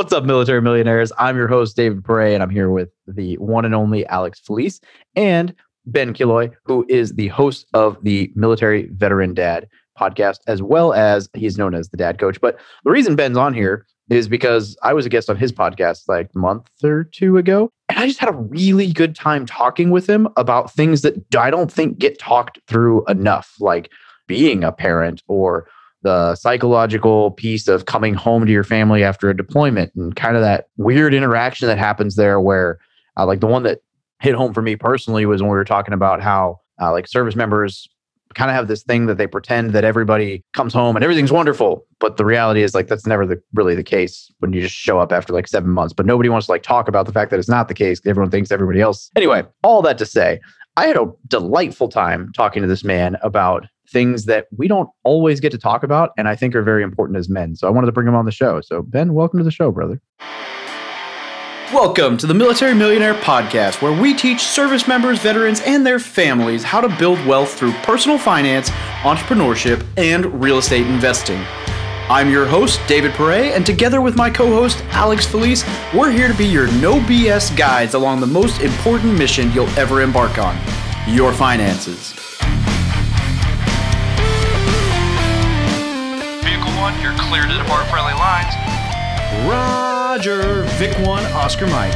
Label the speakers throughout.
Speaker 1: What's up, military millionaires? I'm your host, David Pere, and I'm here with the one and only Alex Felice and Ben Killoy, who is the host of the Military Veteran Dad podcast, as well as he's known as the dad coach. But the reason Ben's on here is because I was a guest on his podcast like a month or two ago. And I just had a really good time talking with him about things that I don't think get talked through enough, like being a parent or the psychological piece of coming home to your family after a deployment and kind of that weird interaction that happens there where uh, like the one that hit home for me personally was when we were talking about how uh, like service members kind of have this thing that they pretend that everybody comes home and everything's wonderful but the reality is like that's never the, really the case when you just show up after like seven months but nobody wants to like talk about the fact that it's not the case everyone thinks everybody else anyway all that to say i had a delightful time talking to this man about things that we don't always get to talk about and i think are very important as men. So i wanted to bring him on the show. So ben welcome to the show brother.
Speaker 2: Welcome to the Military Millionaire Podcast, where we teach service members, veterans, and their families how to build wealth through personal finance, entrepreneurship, and real estate investing. I'm your host, David Pere, and together with my co host, Alex Felice, we're here to be your no BS guides along the most important mission you'll ever embark on your finances.
Speaker 3: Vehicle 1, you're clear to depart friendly lines.
Speaker 2: Roger, Vic 1, Oscar Mike.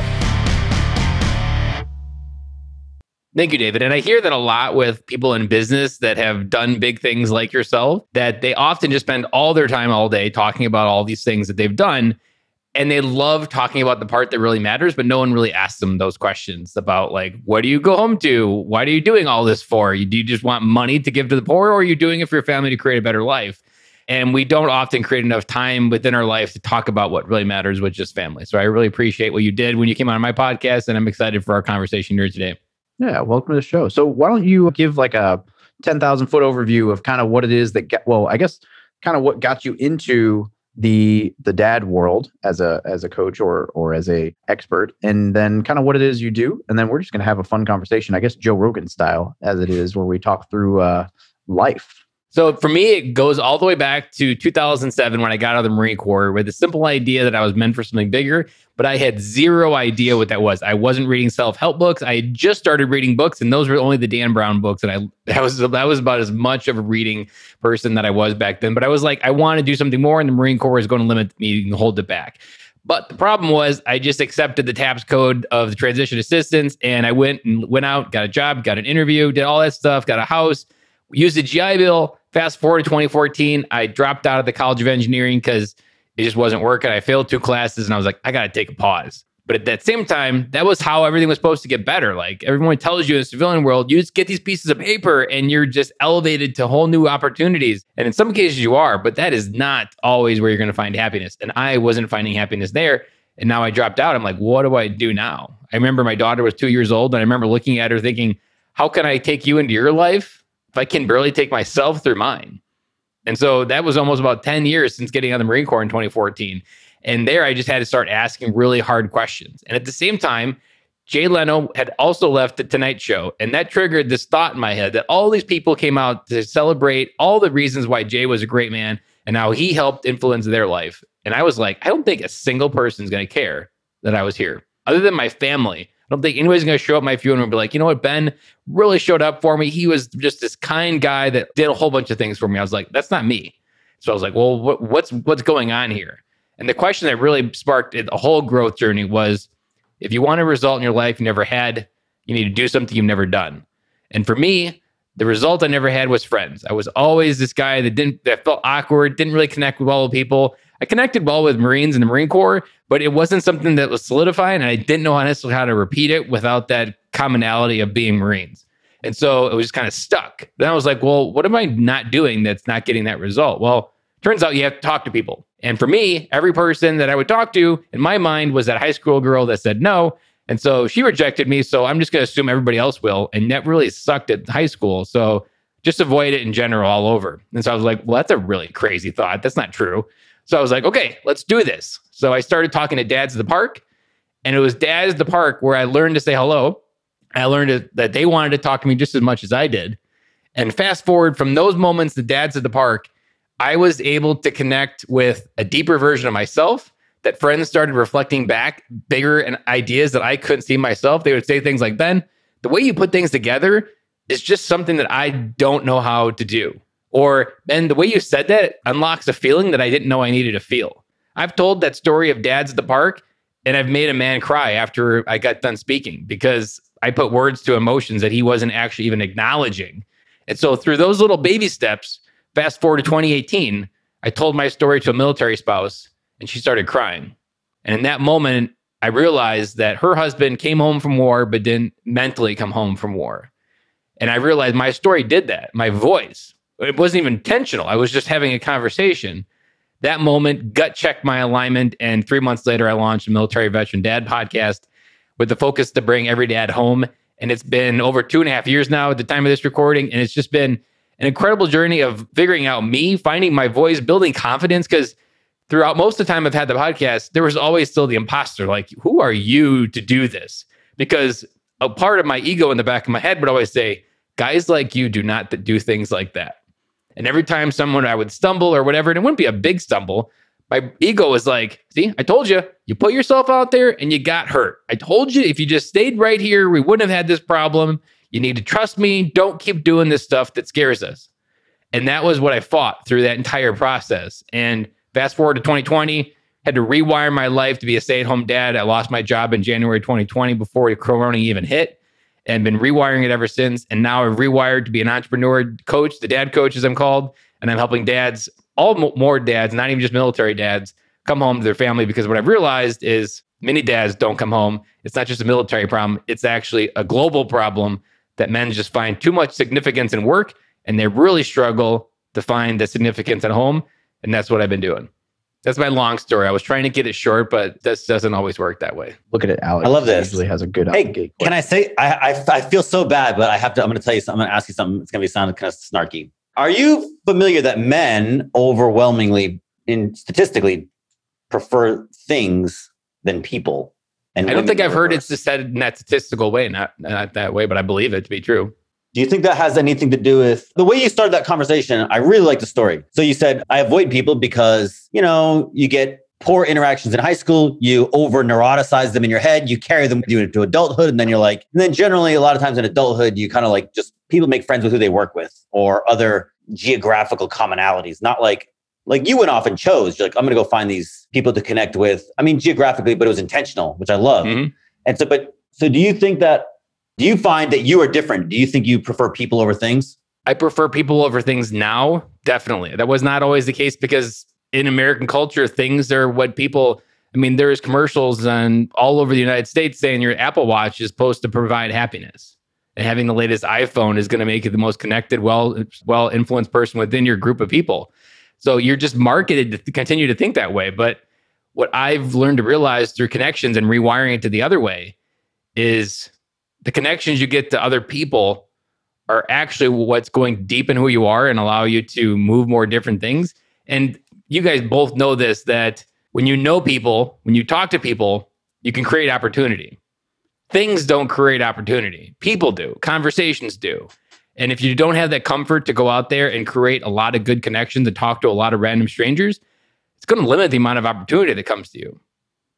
Speaker 4: Thank you, David. And I hear that a lot with people in business that have done big things like yourself, that they often just spend all their time all day talking about all these things that they've done. And they love talking about the part that really matters, but no one really asks them those questions about, like, what do you go home to? Why are you doing all this for? Do you just want money to give to the poor, or are you doing it for your family to create a better life? And we don't often create enough time within our life to talk about what really matters, which is family. So I really appreciate what you did when you came on my podcast, and I'm excited for our conversation here today.
Speaker 1: Yeah, welcome to the show. So why don't you give like a 10,000 foot overview of kind of what it is that get, well, I guess kind of what got you into the the dad world as a as a coach or or as a expert and then kind of what it is you do and then we're just going to have a fun conversation i guess joe rogan style as it is where we talk through uh life
Speaker 4: so for me, it goes all the way back to 2007 when I got out of the Marine Corps with the simple idea that I was meant for something bigger, but I had zero idea what that was. I wasn't reading self-help books. I had just started reading books, and those were only the Dan Brown books. And I that was that was about as much of a reading person that I was back then. But I was like, I want to do something more, and the Marine Corps is going to limit me and hold it back. But the problem was I just accepted the TAPS code of the transition assistance and I went and went out, got a job, got an interview, did all that stuff, got a house, used the GI Bill, Fast forward to 2014, I dropped out of the College of Engineering because it just wasn't working. I failed two classes and I was like, I got to take a pause. But at that same time, that was how everything was supposed to get better. Like everyone tells you in the civilian world, you just get these pieces of paper and you're just elevated to whole new opportunities. And in some cases you are, but that is not always where you're going to find happiness. And I wasn't finding happiness there. And now I dropped out. I'm like, what do I do now? I remember my daughter was two years old and I remember looking at her thinking, how can I take you into your life if I can barely take myself through mine. And so that was almost about 10 years since getting out of the Marine Corps in 2014. And there I just had to start asking really hard questions. And at the same time, Jay Leno had also left the Tonight Show. And that triggered this thought in my head that all these people came out to celebrate all the reasons why Jay was a great man and how he helped influence their life. And I was like, I don't think a single person is going to care that I was here, other than my family. I don't think anybody's going to show up my funeral and be like, you know what, Ben really showed up for me. He was just this kind guy that did a whole bunch of things for me. I was like, that's not me. So I was like, well, what, what's what's going on here? And the question that really sparked the whole growth journey was, if you want a result in your life you never had, you need to do something you've never done. And for me, the result I never had was friends. I was always this guy that didn't that felt awkward, didn't really connect with all the people. I connected well with Marines and the Marine Corps, but it wasn't something that was solidifying. And I didn't know honestly how to repeat it without that commonality of being Marines. And so it was just kind of stuck. Then I was like, well, what am I not doing that's not getting that result? Well, turns out you have to talk to people. And for me, every person that I would talk to in my mind was that high school girl that said no. And so she rejected me. So I'm just going to assume everybody else will. And that really sucked at high school. So just avoid it in general all over. And so I was like, well, that's a really crazy thought. That's not true. So I was like, okay, let's do this. So I started talking to dads at the park, and it was dads at the park where I learned to say hello. I learned that they wanted to talk to me just as much as I did. And fast forward from those moments, the dads at the park, I was able to connect with a deeper version of myself that friends started reflecting back bigger and ideas that I couldn't see myself. They would say things like, Ben, the way you put things together is just something that I don't know how to do. Or, and the way you said that unlocks a feeling that I didn't know I needed to feel. I've told that story of dads at the park, and I've made a man cry after I got done speaking because I put words to emotions that he wasn't actually even acknowledging. And so, through those little baby steps, fast forward to 2018, I told my story to a military spouse, and she started crying. And in that moment, I realized that her husband came home from war, but didn't mentally come home from war. And I realized my story did that. My voice, it wasn't even intentional. I was just having a conversation. That moment gut checked my alignment. And three months later, I launched a Military Veteran Dad podcast with the focus to bring every dad home. And it's been over two and a half years now at the time of this recording. And it's just been an incredible journey of figuring out me, finding my voice, building confidence. Because throughout most of the time I've had the podcast, there was always still the imposter like, who are you to do this? Because a part of my ego in the back of my head would always say, guys like you do not do things like that. And every time someone I would stumble or whatever, and it wouldn't be a big stumble, my ego was like, see, I told you, you put yourself out there and you got hurt. I told you if you just stayed right here, we wouldn't have had this problem. You need to trust me. Don't keep doing this stuff that scares us. And that was what I fought through that entire process. And fast forward to 2020, had to rewire my life to be a stay at home dad. I lost my job in January 2020 before the Corona even hit and been rewiring it ever since. And now I've rewired to be an entrepreneur coach, the dad coach, as I'm called. And I'm helping dads, all more dads, not even just military dads, come home to their family because what I've realized is many dads don't come home. It's not just a military problem, it's actually a global problem that men just find too much significance in work and they really struggle to find the significance at home. And that's what I've been doing. That's my long story. I was trying to get it short, but this doesn't always work that way.
Speaker 1: Look at it, Alex.
Speaker 5: I love
Speaker 1: He
Speaker 5: this.
Speaker 1: Usually has a good.
Speaker 5: Hey, can I say I, I I feel so bad, but I have to. I'm going to tell you something. I'm going to ask you something. It's going to be sound kind of snarky. Are you familiar that men overwhelmingly, in statistically, prefer things than people? And
Speaker 4: I don't think I've heard
Speaker 5: reverse?
Speaker 4: it's said in that statistical way, not not that way, but I believe it to be true.
Speaker 5: Do you think that has anything to do with the way you started that conversation? I really like the story. So you said, I avoid people because, you know, you get poor interactions in high school, you over neuroticize them in your head, you carry them with you into adulthood, and then you're like, and then generally a lot of times in adulthood, you kind of like just people make friends with who they work with or other geographical commonalities, not like like you went off and chose. You're like, I'm gonna go find these people to connect with. I mean, geographically, but it was intentional, which I love.
Speaker 4: Mhm.
Speaker 5: And so, but so do you think that do you find that you are different? Do you think you prefer people over things?
Speaker 4: I prefer people over things now. Definitely. That was not always the case because in American culture, things are what people, I mean, there's commercials on all over the United States saying your Apple Watch is supposed to provide happiness. And having the latest iPhone is going to make you the most connected, well, well influenced person within your group of people. So you're just marketed to continue to think that way. But what I've learned to realize through connections and rewiring it to the other way is the connections you get to other people are actually what's going deep in who you are and allow you to move more different things. And you guys both know this that when you know people, when you talk to people, you can create opportunity. Things don't create opportunity, people do, conversations do. And if you don't have that comfort to go out there and create a lot of good connections and talk to a lot of random strangers, it's going to limit the amount of opportunity that comes to you.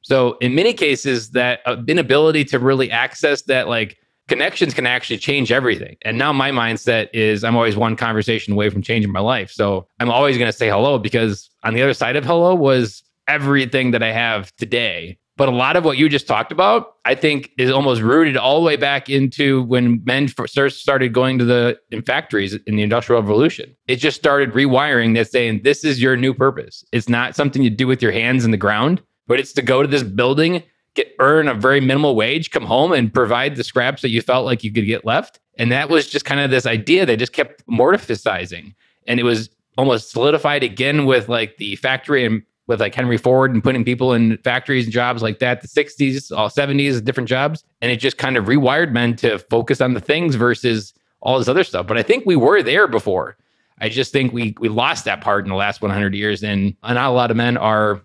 Speaker 4: So in many cases, that uh, inability to really access that like connections can actually change everything. And now my mindset is I'm always one conversation away from changing my life. So I'm always going to say hello because on the other side of hello was everything that I have today. But a lot of what you just talked about, I think, is almost rooted all the way back into when men first started going to the in factories in the Industrial Revolution. It just started rewiring that saying, this is your new purpose. It's not something you do with your hands in the ground, but it's to go to this building, get earn a very minimal wage, come home and provide the scraps that you felt like you could get left. And that was just kind of this idea that just kept mortificizing. And it was almost solidified again with like the factory and with like Henry Ford and putting people in factories and jobs like that, the 60s, all 70s, different jobs. And it just kind of rewired men to focus on the things versus all this other stuff. But I think we were there before. I just think we we lost that part in the last 100 years. And not a lot of men are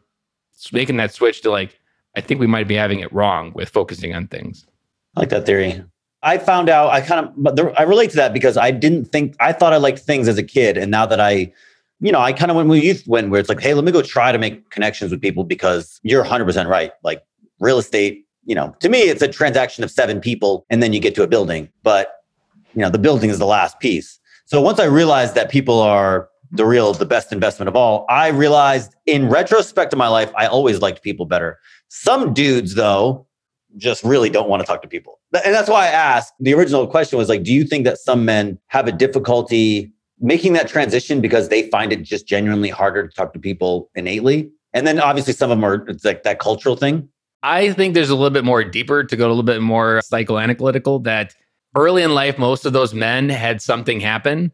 Speaker 4: making that switch to like, I think we might be having it wrong with focusing on things.
Speaker 5: I like that theory. I found out I kind of, but there, I relate to that because I didn't think I thought I liked things as a kid, and now that I you know, I kind of went with youth went where it's like, hey, let me go try to make connections with people because you're 100% right. Like real estate, you know, to me, it's a transaction of seven people and then you get to a building. But, you know, the building is the last piece. So once I realized that people are the real, the best investment of all, I realized in retrospect of my life, I always liked people better. Some dudes, though, just really don't want to talk to people. And that's why I asked the original question was like, do you think that some men have a difficulty making that transition because they find it just genuinely harder to talk to people innately? And then obviously some of them are it's like that cultural thing.
Speaker 4: I think there's a little bit more deeper to go a little bit more psychoanalytical that early in life, most of those men had something happen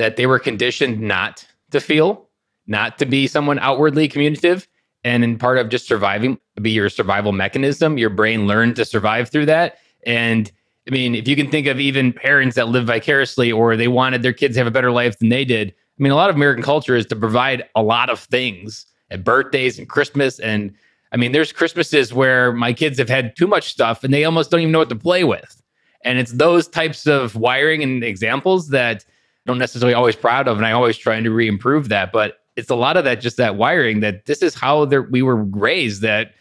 Speaker 4: that they were conditioned not to feel, not to be someone outwardly communicative. And in part of just surviving, be your survival mechanism, your brain learned to survive through that. And I mean, if you can think of even parents that live vicariously or they wanted their kids to have a better life than they did. I mean, a lot of American culture is to provide a lot of things at birthdays and Christmas. And I mean, there's Christmases where my kids have had too much stuff and they almost don't even know what to play with. And it's those types of wiring and examples that don't necessarily always proud of. And I always trying to re-improve that. But it's a lot of that, just that wiring that this is how we were raised that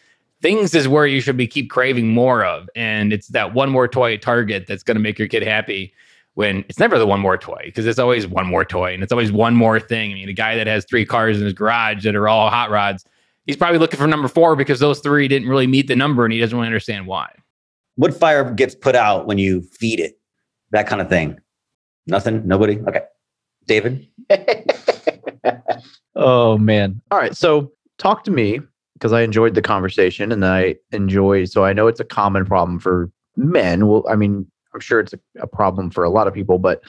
Speaker 4: things is where you should be keep craving more of. And it's that one more toy target that's going to make your kid happy when it's never the one more toy because it's always one more toy and it's always one more thing. I mean, a guy that has three cars in his garage that are all hot rods, he's probably looking for number four because those three didn't really meet the number and he doesn't really understand why.
Speaker 5: What fire gets put out when you feed it? That kind of thing. Nothing? Nobody? Okay. David?
Speaker 1: oh, man. All right. So talk to me because I enjoyed the conversation and I enjoy. So I know it's a common problem for men. Well, I mean, I'm sure it's a, a, problem for a lot of people, but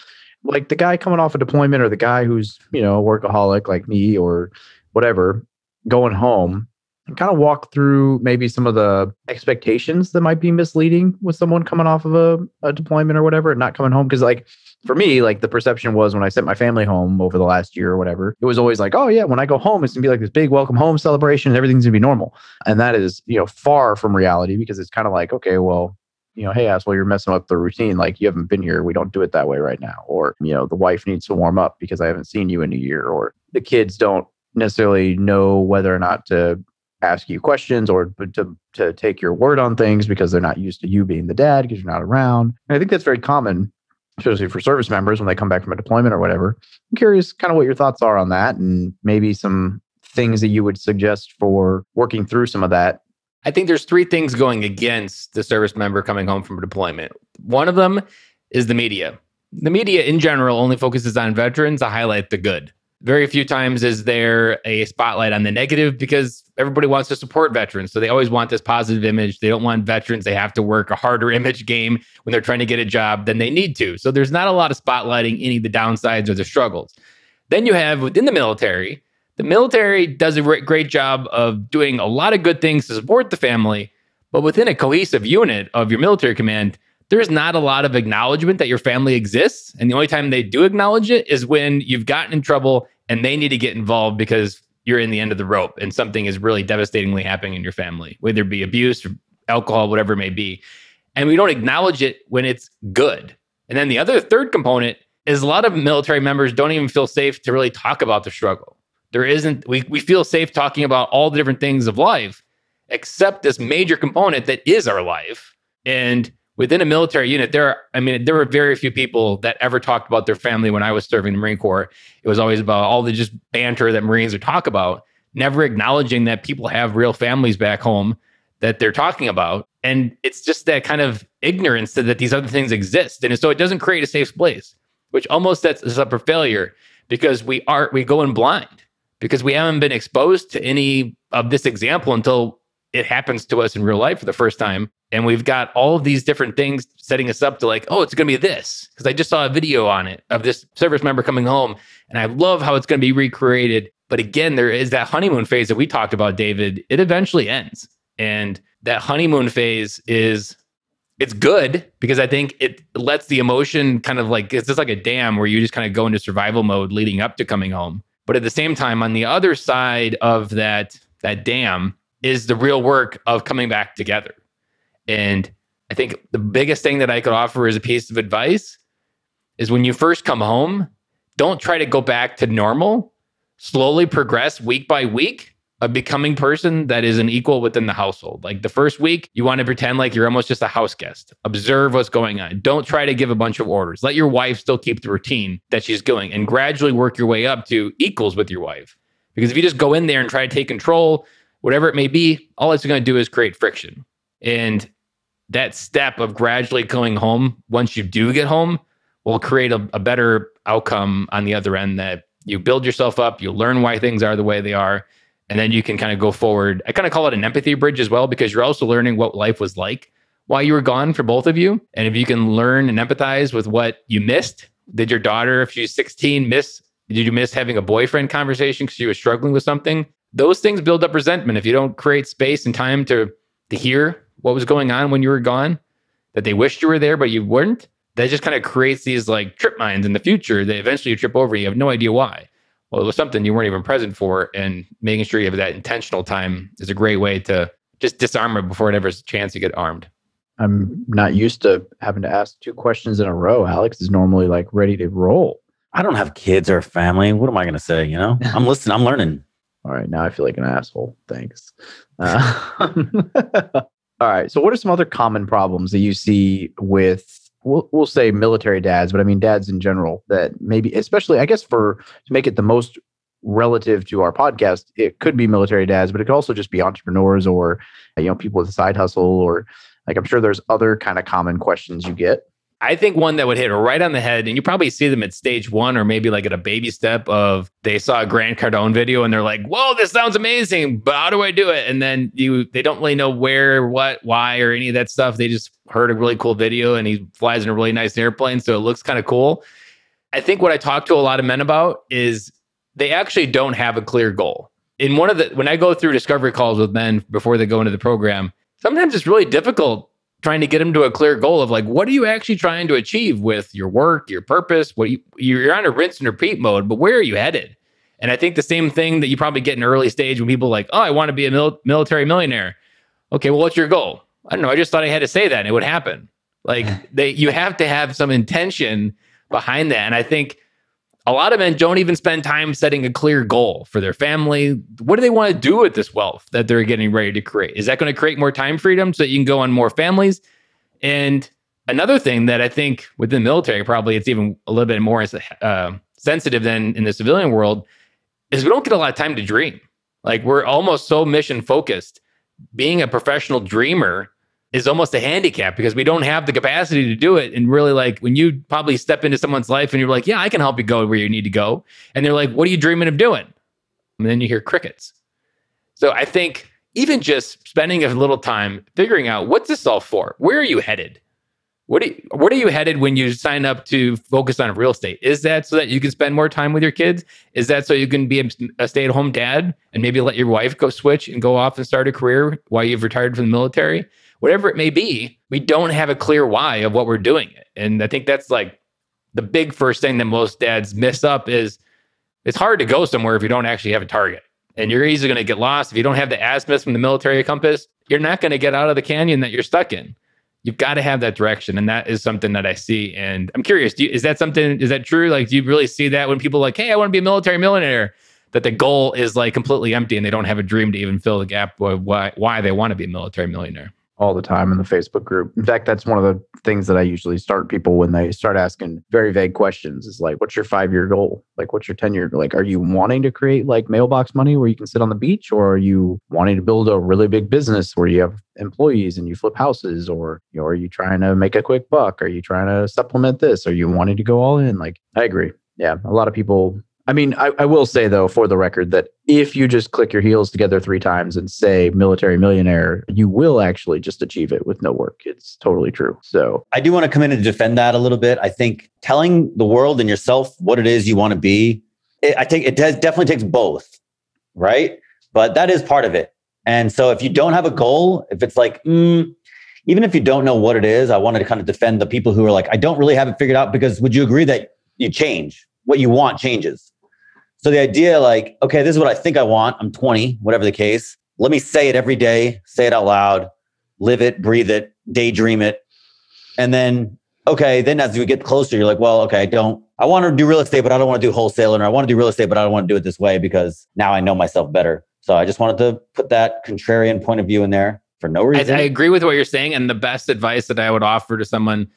Speaker 1: like the guy coming off a deployment or the guy who's, you know, a workaholic like me or whatever, going home and kind of walk through maybe some of the expectations that might be misleading with someone coming off of a, a deployment or whatever and not coming home. Cause like for me, like the perception was when I sent my family home over the last year or whatever, it was always like, oh yeah, when I go home, it's gonna be like this big welcome home celebration and everything's gonna be normal. And that is, you know, far from reality because it's kind of like, okay, well, you know, hey, asshole, you're messing up the routine. Like you haven't been here. We don't do it that way right now. Or, you know, the wife needs to warm up because I haven't seen you in a year. Or the kids don't necessarily know whether or not to ask you questions or to, to take your word on things because they're not used to you being the dad because you're not around. And I think that's very common especially for service members when they come back from a deployment or whatever. I'm curious kind of what your thoughts are on that and maybe some things that you would suggest for working through some of that.
Speaker 4: I think there's three things going against the service member coming home from a deployment. One of them is the media. The media in general only focuses on veterans to highlight the good. Very few times is there a spotlight on the negative because everybody wants to support veterans. So they always want this positive image. They don't want veterans. They have to work a harder image game when they're trying to get a job than they need to. So there's not a lot of spotlighting any of the downsides or the struggles. Then you have within the military, the military does a great job of doing a lot of good things to support the family. But within a cohesive unit of your military command, there's not a lot of acknowledgement that your family exists. And the only time they do acknowledge it is when you've gotten in trouble and they need to get involved because you're in the end of the rope and something is really devastatingly happening in your family, whether it be abuse or alcohol, whatever it may be. And we don't acknowledge it when it's good. And then the other third component is a lot of military members don't even feel safe to really talk about the struggle. There isn't, we, we feel safe talking about all the different things of life, except this major component that is our life. And within a military unit, there are, I mean, there were very few people that ever talked about their family when I was serving the Marine Corps. It was always about all the just banter that Marines would talk about, never acknowledging that people have real families back home that they're talking about. And it's just that kind of ignorance that, that these other things exist. And so it doesn't create a safe place, which almost sets us up for failure because we are we go in blind because we haven't been exposed to any of this example until it happens to us in real life for the first time. And we've got all of these different things setting us up to like, oh, it's going to be this. Because I just saw a video on it of this service member coming home. And I love how it's going to be recreated. But again, there is that honeymoon phase that we talked about, David. It eventually ends. And that honeymoon phase is it's good because I think it lets the emotion kind of like it's just like a dam where you just kind of go into survival mode leading up to coming home. But at the same time, on the other side of that that dam, is the real work of coming back together. And I think the biggest thing that I could offer as a piece of advice is when you first come home, don't try to go back to normal. slowly progress week by week of becoming person that is an equal within the household. Like the first week, you want to pretend like you're almost just a house guest. Observe what's going on. Don't try to give a bunch of orders. Let your wife still keep the routine that she's going and gradually work your way up to equals with your wife. Because if you just go in there and try to take control, whatever it may be, all it's going to do is create friction. And that step of gradually going home, once you do get home, will create a, a better outcome on the other end that you build yourself up, you learn why things are the way they are, and then you can kind of go forward. I kind of call it an empathy bridge as well because you're also learning what life was like while you were gone for both of you. And if you can learn and empathize with what you missed, did your daughter, if she's 16, miss did you miss having a boyfriend conversation because you were struggling with something? Those things build up resentment if you don't create space and time to to hear what was going on when you were gone, that they wished you were there but you weren't. That just kind of creates these like trip mines in the future that eventually you trip over. You have no idea why. Well, it was something you weren't even present for, and making sure you have that intentional time is a great way to just disarm it before it ever has a chance to get armed.
Speaker 1: I'm not used to having to ask two questions in a row. Alex is normally like ready to roll.
Speaker 5: I don't have kids or a family. What am I going to say? You know, I'm listening. I'm learning.
Speaker 1: All right, now I feel like an asshole. Thanks. Uh, all right. So, what are some other common problems that you see with we'll, we'll say military dads, but I mean dads in general that maybe, especially, I guess, for to make it the most relative to our podcast, it could be military dads, but it could also just be entrepreneurs or, you know, people with a side hustle or like I'm sure there's other kind of common questions you get.
Speaker 4: I think one that would hit right on the head, and you probably see them at stage one or maybe like at a baby step of they saw a Grant Cardone video and they're like, "Whoa, this sounds amazing, but how do I do it?" And then you they don't really know where, what, why, or any of that stuff. They just heard a really cool video and he flies in a really nice airplane, so it looks kind of cool. I think what I talk to a lot of men about is they actually don't have a clear goal. In one of the when I go through discovery calls with men before they go into the program, sometimes it's really difficult trying to get them to a clear goal of like what are you actually trying to achieve with your work your purpose? What you, you're on a rinse and repeat mode but where are you headed? And i think the same thing that you probably get in early stage when people are like oh i want to be a mil- military millionaire. Okay well what's your goal? I don't know i just thought i had to say that and it would happen. Like they you have to have some intention behind that and i think a lot of men don't even spend time setting a clear goal for their family. What do they want to do with this wealth that they're getting ready to create? Is that going to create more time freedom so that you can go on more families? And another thing that I think within the military, probably it's even a little bit more uh, sensitive than in the civilian world, is we don't get a lot of time to dream. Like we're almost so mission focused. Being a professional dreamer is almost a handicap because we don't have the capacity to do it. And really, like when you probably step into someone's life and you're like, yeah, I can help you go where you need to go. And they're like, what are you dreaming of doing? And then you hear crickets. So I think even just spending a little time figuring out what's this all for? Where are you headed? What are you, are you headed when you sign up to focus on real estate? Is that so that you can spend more time with your kids? Is that so you can be a, a stay at home dad and maybe let your wife go switch and go off and start a career while you've retired from the military? Whatever it may be, we don't have a clear why of what we're doing. And I think that's like the big first thing that most dads miss up is it's hard to go somewhere if you don't actually have a target. And you're easily going to get lost. If you don't have the azimuth from the military compass, you're not going to get out of the canyon that you're stuck in. You've got to have that direction. And that is something that I see. And I'm curious, you, is that something, is that true? Like, do you really see that when people like, hey, I want to be a military millionaire? That the goal is like completely empty and they don't have a dream to even fill the gap of why, why they want to be a military millionaire
Speaker 1: all the time in the Facebook group. In fact, that's one of the things that I usually start people when they start asking very vague questions is like, what's your five year goal? Like, what's your 10 year? Like, are you wanting to create like mailbox money where you can sit on the beach? Or are you wanting to build a really big business where you have employees and you flip houses? Or, you know, are you trying to make a quick buck? Are you trying to supplement this? Are you wanting to go all in? Like, I agree. Yeah. A lot of people I mean, I, I, will say though, for the record, that if you just click your heels together three times and say military millionaire, you will actually just achieve it with no work. It's totally true. So
Speaker 5: I do want to come in and defend that a little bit. I think telling the world and yourself what it is you want to be, it, I think it does, definitely takes both, right? But that is part of it. And so if you don't have a goal, if it's like, mm, even if you don't know what it is, I wanted to kind of defend the people who are like, I don't really have it figured out because would you agree that you change? What you want changes so the idea, like, okay, this is what I think I want. I'm 20, whatever the case. Let me say it every day, say it out loud, live it, breathe it, daydream it. And then okay, then as you get closer, you're like, well, okay, I don't, I want to do real estate, but I don't want to do wholesale. or I want to do real estate, but I don't want to do it this way because now I know myself better. So I just wanted to put that contrarian point of view in there for no
Speaker 4: I,
Speaker 5: reason.
Speaker 4: I agree with what you're saying. And the best advice that I would offer to someone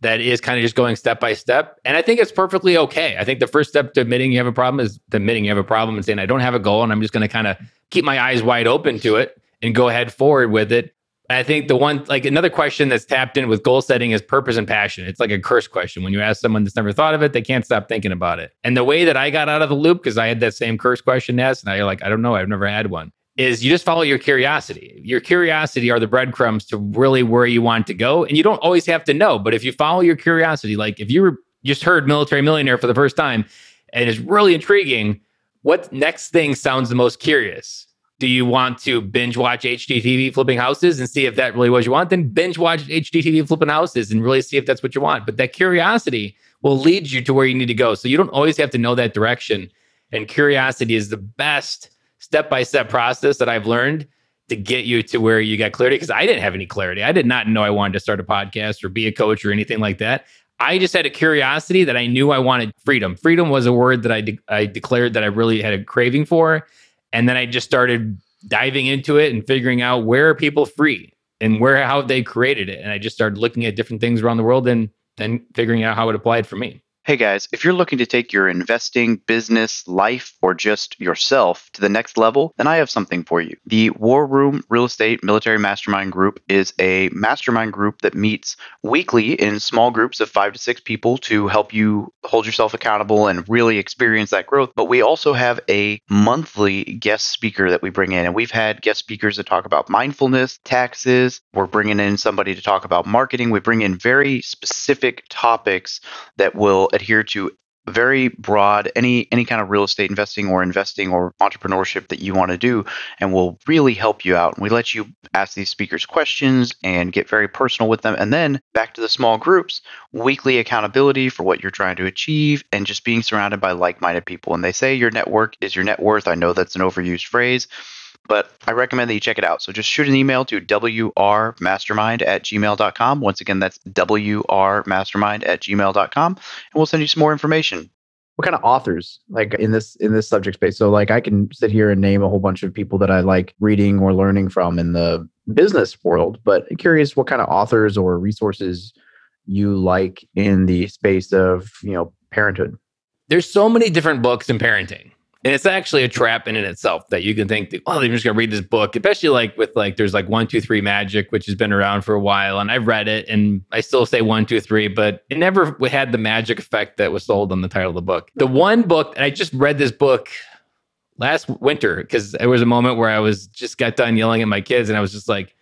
Speaker 4: that is kind of just going step by step. And I think it's perfectly okay. I think the first step to admitting you have a problem is admitting you have a problem and saying, I don't have a goal and I'm just going to kind of keep my eyes wide open to it and go ahead forward with it. I think the one, like another question that's tapped in with goal setting is purpose and passion. It's like a curse question. When you ask someone that's never thought of it, they can't stop thinking about it. And the way that I got out of the loop, because I had that same curse question asked, and I like, I don't know, I've never had one, is you just follow your curiosity. Your curiosity are the breadcrumbs to really where you want to go. And you don't always have to know, but if you follow your curiosity, like if you were just heard military millionaire for the first time and it's really intriguing, what next thing sounds the most curious? Do you want to binge watch HGTV flipping houses and see if that really was you want? Then binge watch HGTV flipping houses and really see if that's what you want. But that curiosity will lead you to where you need to go. So you don't always have to know that direction. And curiosity is the best step by step process that I've learned to get you to where you got clarity. Because I didn't have any clarity. I did not know I wanted to start a podcast or be a coach or anything like that. I just had a curiosity that I knew I wanted freedom. Freedom was a word that I, de- I declared that I really had a craving for. And then I just started diving into it and figuring out where are people free and where how they created it. And I just started looking at different things around the world and then figuring out how it applied for me.
Speaker 6: Hey guys, if you're looking to take your investing, business, life, or just yourself to the next level, then I have something for you. The War Room Real Estate Military Mastermind Group is a mastermind group that meets weekly in small groups of five to six people to help you hold yourself accountable and really experience that growth. But we also have a monthly guest speaker that we bring in, and we've had guest speakers that talk about mindfulness, taxes. We're bringing in somebody to talk about marketing. We bring in very specific topics that will adhere to very broad any any kind of real estate investing or investing or entrepreneurship that you want to do and will really help you out. And we let you ask these speakers questions and get very personal with them. And then back to the small groups weekly accountability for what you're trying to achieve and just being surrounded by like-minded people. And they say your network is your net worth. I know that's an overused phrase but I recommend that you check it out. So just shoot an email to wrmastermind at gmail.com. Once again, that's wrmastermind at gmail.com, and we'll send you some more information.
Speaker 1: What kind of authors like in this in this subject space? So like I can sit here and name a whole bunch of people that I like reading or learning from in the business world, but I'm curious what kind of authors or resources you like in the space of, you know, parenthood.
Speaker 4: There's so many different books in parenting. And it's actually a trap in and itself that you can think, oh, they're just gonna read this book, especially like with like there's like one, two, three magic, which has been around for a while. And I've read it and I still say one, two, three, but it never had the magic effect that was sold on the title of the book. The one book, and I just read this book last winter because there was a moment where I was just got done yelling at my kids and I was just like,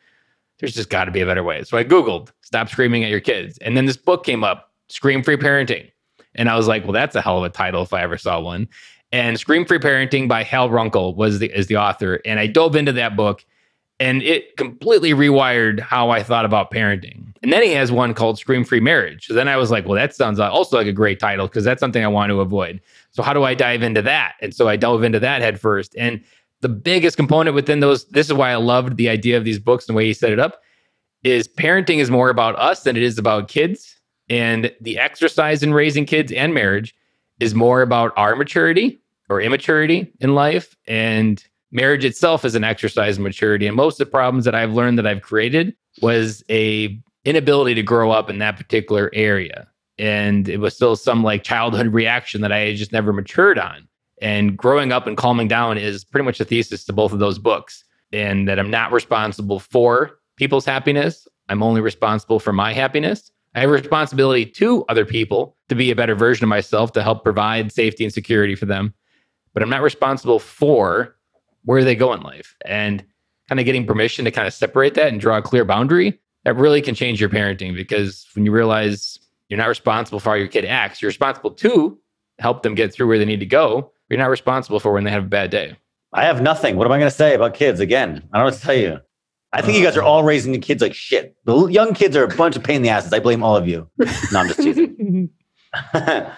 Speaker 4: there's just got to be a better way. So I Googled, stop screaming at your kids. And then this book came up, Scream Free Parenting. And I was like, well, that's a hell of a title if I ever saw one. And Scream Free Parenting by Hal Runkel was the is the author. And I dove into that book and it completely rewired how I thought about parenting. And then he has one called Scream Free Marriage. So then I was like, well, that sounds also like a great title because that's something I want to avoid. So how do I dive into that? And so I dove into that head first. And the biggest component within those, this is why I loved the idea of these books and the way he set it up, is parenting is more about us than it is about kids. And the exercise in raising kids and marriage is more about our maturity or immaturity in life. And marriage itself is an exercise in maturity. And most of the problems that I've learned that I've created was a inability to grow up in that particular area. And it was still some like childhood reaction that I just never matured on. And growing up and calming down is pretty much the thesis to both of those books. And that I'm not responsible for people's happiness. I'm only responsible for my happiness. I have a responsibility to other people to be a better version of myself to help provide safety and security for them but I'm not responsible for where they go in life. And kind of getting permission to kind of separate that and draw a clear boundary, that really can change your parenting because when you realize you're not responsible for how your kid acts, you're responsible to help them get through where they need to go. You're not responsible for when they have a bad day.
Speaker 5: I have nothing. What am I going to say about kids again? I don't know what to tell you. I think you guys are all raising the kids like shit. The young kids are a bunch of pain in the asses. I blame all of you. No, I'm just teasing.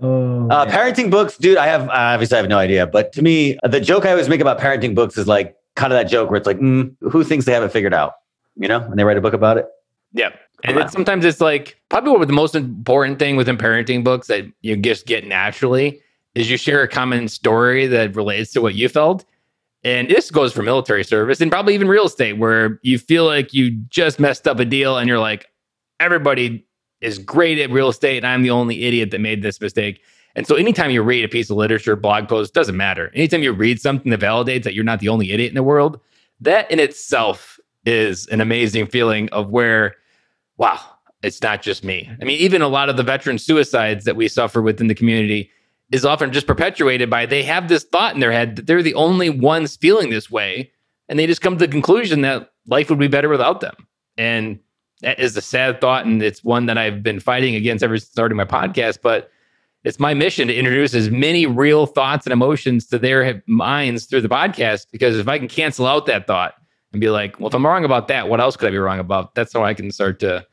Speaker 1: Oh,
Speaker 5: Uh, parenting books, dude. I have obviously I have no idea, but to me, the joke I always make about parenting books is like kind of that joke where it's like, mm, who thinks they have it figured out? You know, when they write a book about it.
Speaker 4: Yeah. And it's, sometimes it's like probably what the most important thing within parenting books that you just get naturally is you share a common story that relates to what you felt. And this goes for military service and probably even real estate, where you feel like you just messed up a deal and you're like, everybody is great at real estate and I'm the only idiot that made this mistake. And so anytime you read a piece of literature, blog post, doesn't matter. Anytime you read something that validates that you're not the only idiot in the world, that in itself is an amazing feeling of where, wow, it's not just me. I mean, even a lot of the veteran suicides that we suffer within the community is often just perpetuated by they have this thought in their head that they're the only ones feeling this way. And they just come to the conclusion that life would be better without them. And that is a sad thought. And it's one that I've been fighting against ever since starting my podcast. But it's my mission to introduce as many real thoughts and emotions to their minds through the podcast. Because if I can cancel out that thought and be like, well, if I'm wrong about that, what else could I be wrong about? That's how I can start to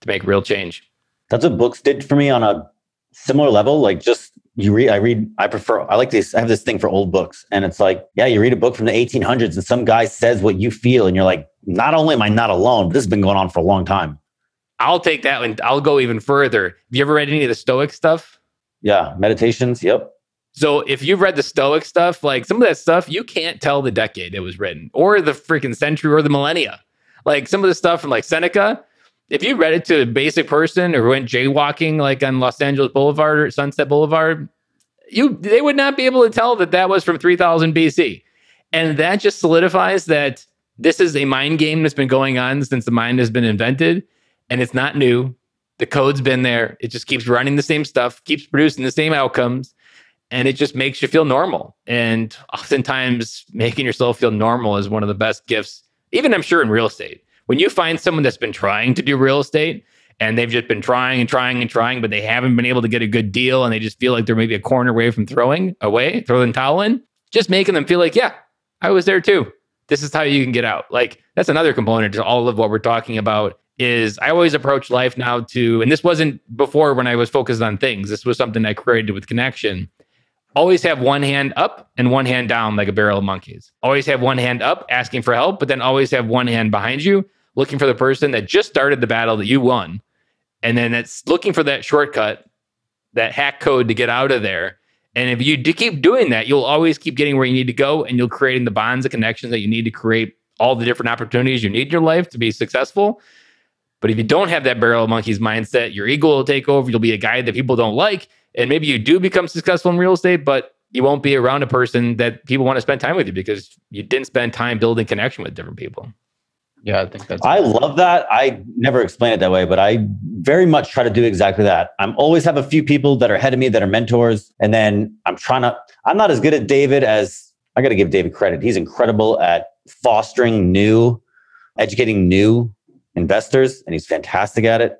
Speaker 4: to make real change.
Speaker 5: That's what books did for me on a similar level. Like just you read, I read, I prefer, I like this. I have this thing for old books. And it's like, yeah, you read a book from the 1800s and some guy says what you feel. And you're like, not only am I not alone, but this has been going on for a long time.
Speaker 4: I'll take that and I'll go even further. Have you ever read any of the Stoic stuff?
Speaker 5: Yeah. Meditations. Yep.
Speaker 4: So if you've read the Stoic stuff, like some of that stuff, you can't tell the decade it was written or the freaking century or the millennia. Like some of the stuff from like Seneca, if you read it to a basic person or went jaywalking like on Los Angeles Boulevard or Sunset Boulevard, you they would not be able to tell that that was from 3000 BC. And that just solidifies that this is a mind game that's been going on since the mind has been invented and it's not new. The code's been there. It just keeps running the same stuff, keeps producing the same outcomes and it just makes you feel normal. And oftentimes, making yourself feel normal is one of the best gifts, even I'm sure in real estate. When you find someone that's been trying to do real estate and they've just been trying and trying and trying, but they haven't been able to get a good deal and they just feel like they're maybe a corner away from throwing away, throwing towel in, just making them feel like, yeah, I was there too. This is how you can get out. Like that's another component to all of what we're talking about is I always approach life now to, and this wasn't before when I was focused on things. This was something I created with connection always have one hand up and one hand down like a barrel of monkeys. Always have one hand up asking for help, but then always have one hand behind you looking for the person that just started the battle that you won. And then it's looking for that shortcut, that hack code to get out of there. And if you keep doing that, you'll always keep getting where you need to go and you'll creating the bonds and connections that you need to create all the different opportunities you need in your life to be successful. But if you don't have that barrel of monkeys mindset, your ego will take over. You'll be a guy that people don't like. And maybe you do become successful in real estate, but you won't be around a person that people want to spend time with you because you didn't spend time building connection with different people.
Speaker 1: Yeah, I think that's.
Speaker 5: I love that. I never explain it that way, but I very much try to do exactly that. I'm always have a few people that are ahead of me that are mentors. And then I'm trying to, I'm not as good at David as I got to give David credit. He's incredible at fostering new, educating new investors, and he's fantastic at it.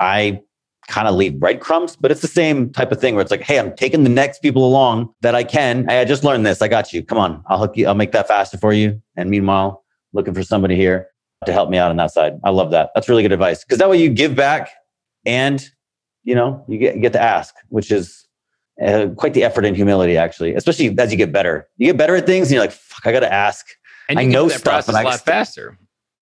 Speaker 5: I kind of leave breadcrumbs, but it's the same type of thing where it's like, hey, I'm taking the next people along that I can. Hey, I just learned this. I got you. Come on, I'll hook you. I'll make that faster for you. And meanwhile, looking for somebody here to help me out on that side. I love that. That's really good advice because that way you give back and you know you get, get to ask, which is uh, quite the effort and humility, actually. Especially as you get better, you get better at things, and you're like, "Fuck, I got to ask."
Speaker 4: And
Speaker 5: I
Speaker 4: you
Speaker 5: know stuff, and I
Speaker 4: a lot faster.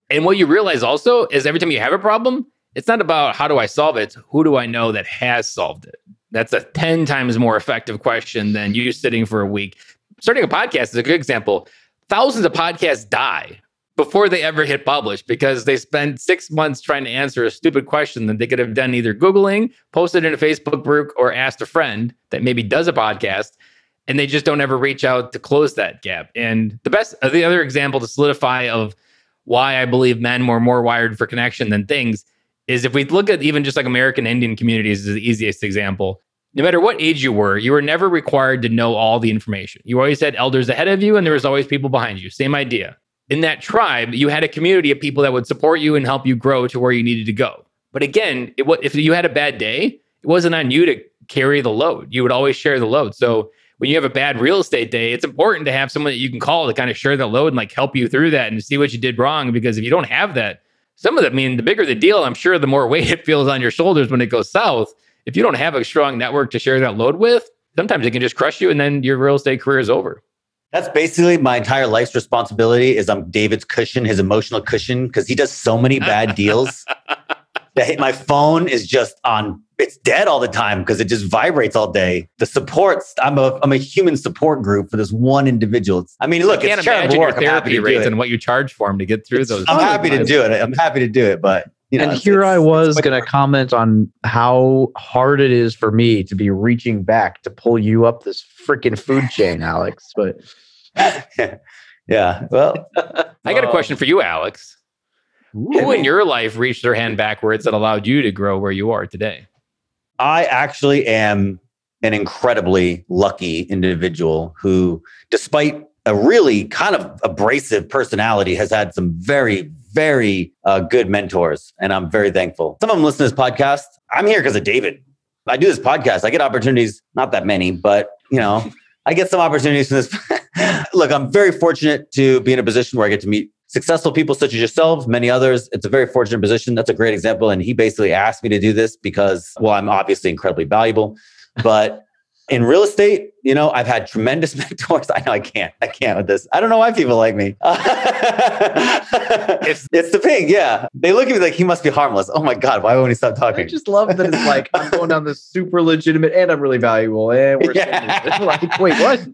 Speaker 4: And what you realize also is every time you have a problem, it's not about how do I solve it, who do I know that has solved it? That's a 10 times more effective question than you sitting for a week. Starting a podcast is a good example. Thousands of podcasts die before they ever hit publish because they spend six months trying to answer a stupid question that they could have done either Googling, posted in a Facebook group, or asked a friend that maybe does a podcast. And they just don't ever reach out to close that gap. And the best, uh, the other example to solidify of why I believe men were more wired for connection than things is if we look at even just like American Indian communities is the easiest example. No matter what age you were, you were never required to know all the information. You always had elders ahead of you and there was always people behind you. Same idea. In that tribe, you had a community of people that would support you and help you grow to where you needed to go. But again, it, if you had a bad day, it wasn't on you to carry the load. You would always share the load. So when you have a bad real estate day, it's important to have someone that you can call to kind of share the load and like help you through that and see what you did wrong. Because if you don't have that, some of the, I mean, the bigger the deal, I'm sure the more weight it feels on your shoulders when it goes south. If you don't have a strong network to share that load with, sometimes it can just crush you and then your real estate career is over.
Speaker 5: That's basically my entire life's responsibility. Is I'm David's cushion, his emotional cushion, because he does so many bad deals. The- my phone is just on it's dead all the time because it just vibrates all day. The supports, I'm a I'm a human support group for this one individual. I mean, look,
Speaker 4: I can't
Speaker 5: it's
Speaker 4: imagine your
Speaker 5: work.
Speaker 4: Therapy rates and what you charge for them to get through those.
Speaker 5: I'm happy to do it. I'm happy to do it, but you know,
Speaker 1: and
Speaker 5: it's-
Speaker 1: here
Speaker 5: it's-
Speaker 1: I was going to comment on how hard it is for me to be reaching back to pull you up this freaking food chain, Alex. But
Speaker 5: yeah. Well,
Speaker 4: I got a question for you, Alex. Who in your life reached their hand backwards that allowed you to grow where you are today?
Speaker 5: I actually am an incredibly lucky individual who, despite a really kind of abrasive personality, has had some very, very uh, good mentors. And I'm very thankful. Some of them listen to this podcast. I'm here because of David. I do this podcast. I get opportunities, not that many, but you know, I get some opportunities from this. Look, I'm very fortunate to be in a position where I get to meet successful people such as yourself, many others. It's a very fortunate position. That's a great example. And he basically asked me to do this because, well, I'm obviously incredibly valuable. But in real estate, you know, I've had tremendous mentors. I know I can't, I can't with this. I don't know why people like me. it's, it's the thing. Yeah. They look at me like he must be harmless. Oh my God. Why won't he stop talking?
Speaker 1: I just love that it's like I'm going down this super legitimate and I'm really valuable. And we're
Speaker 5: Yeah.
Speaker 1: like, wait, what?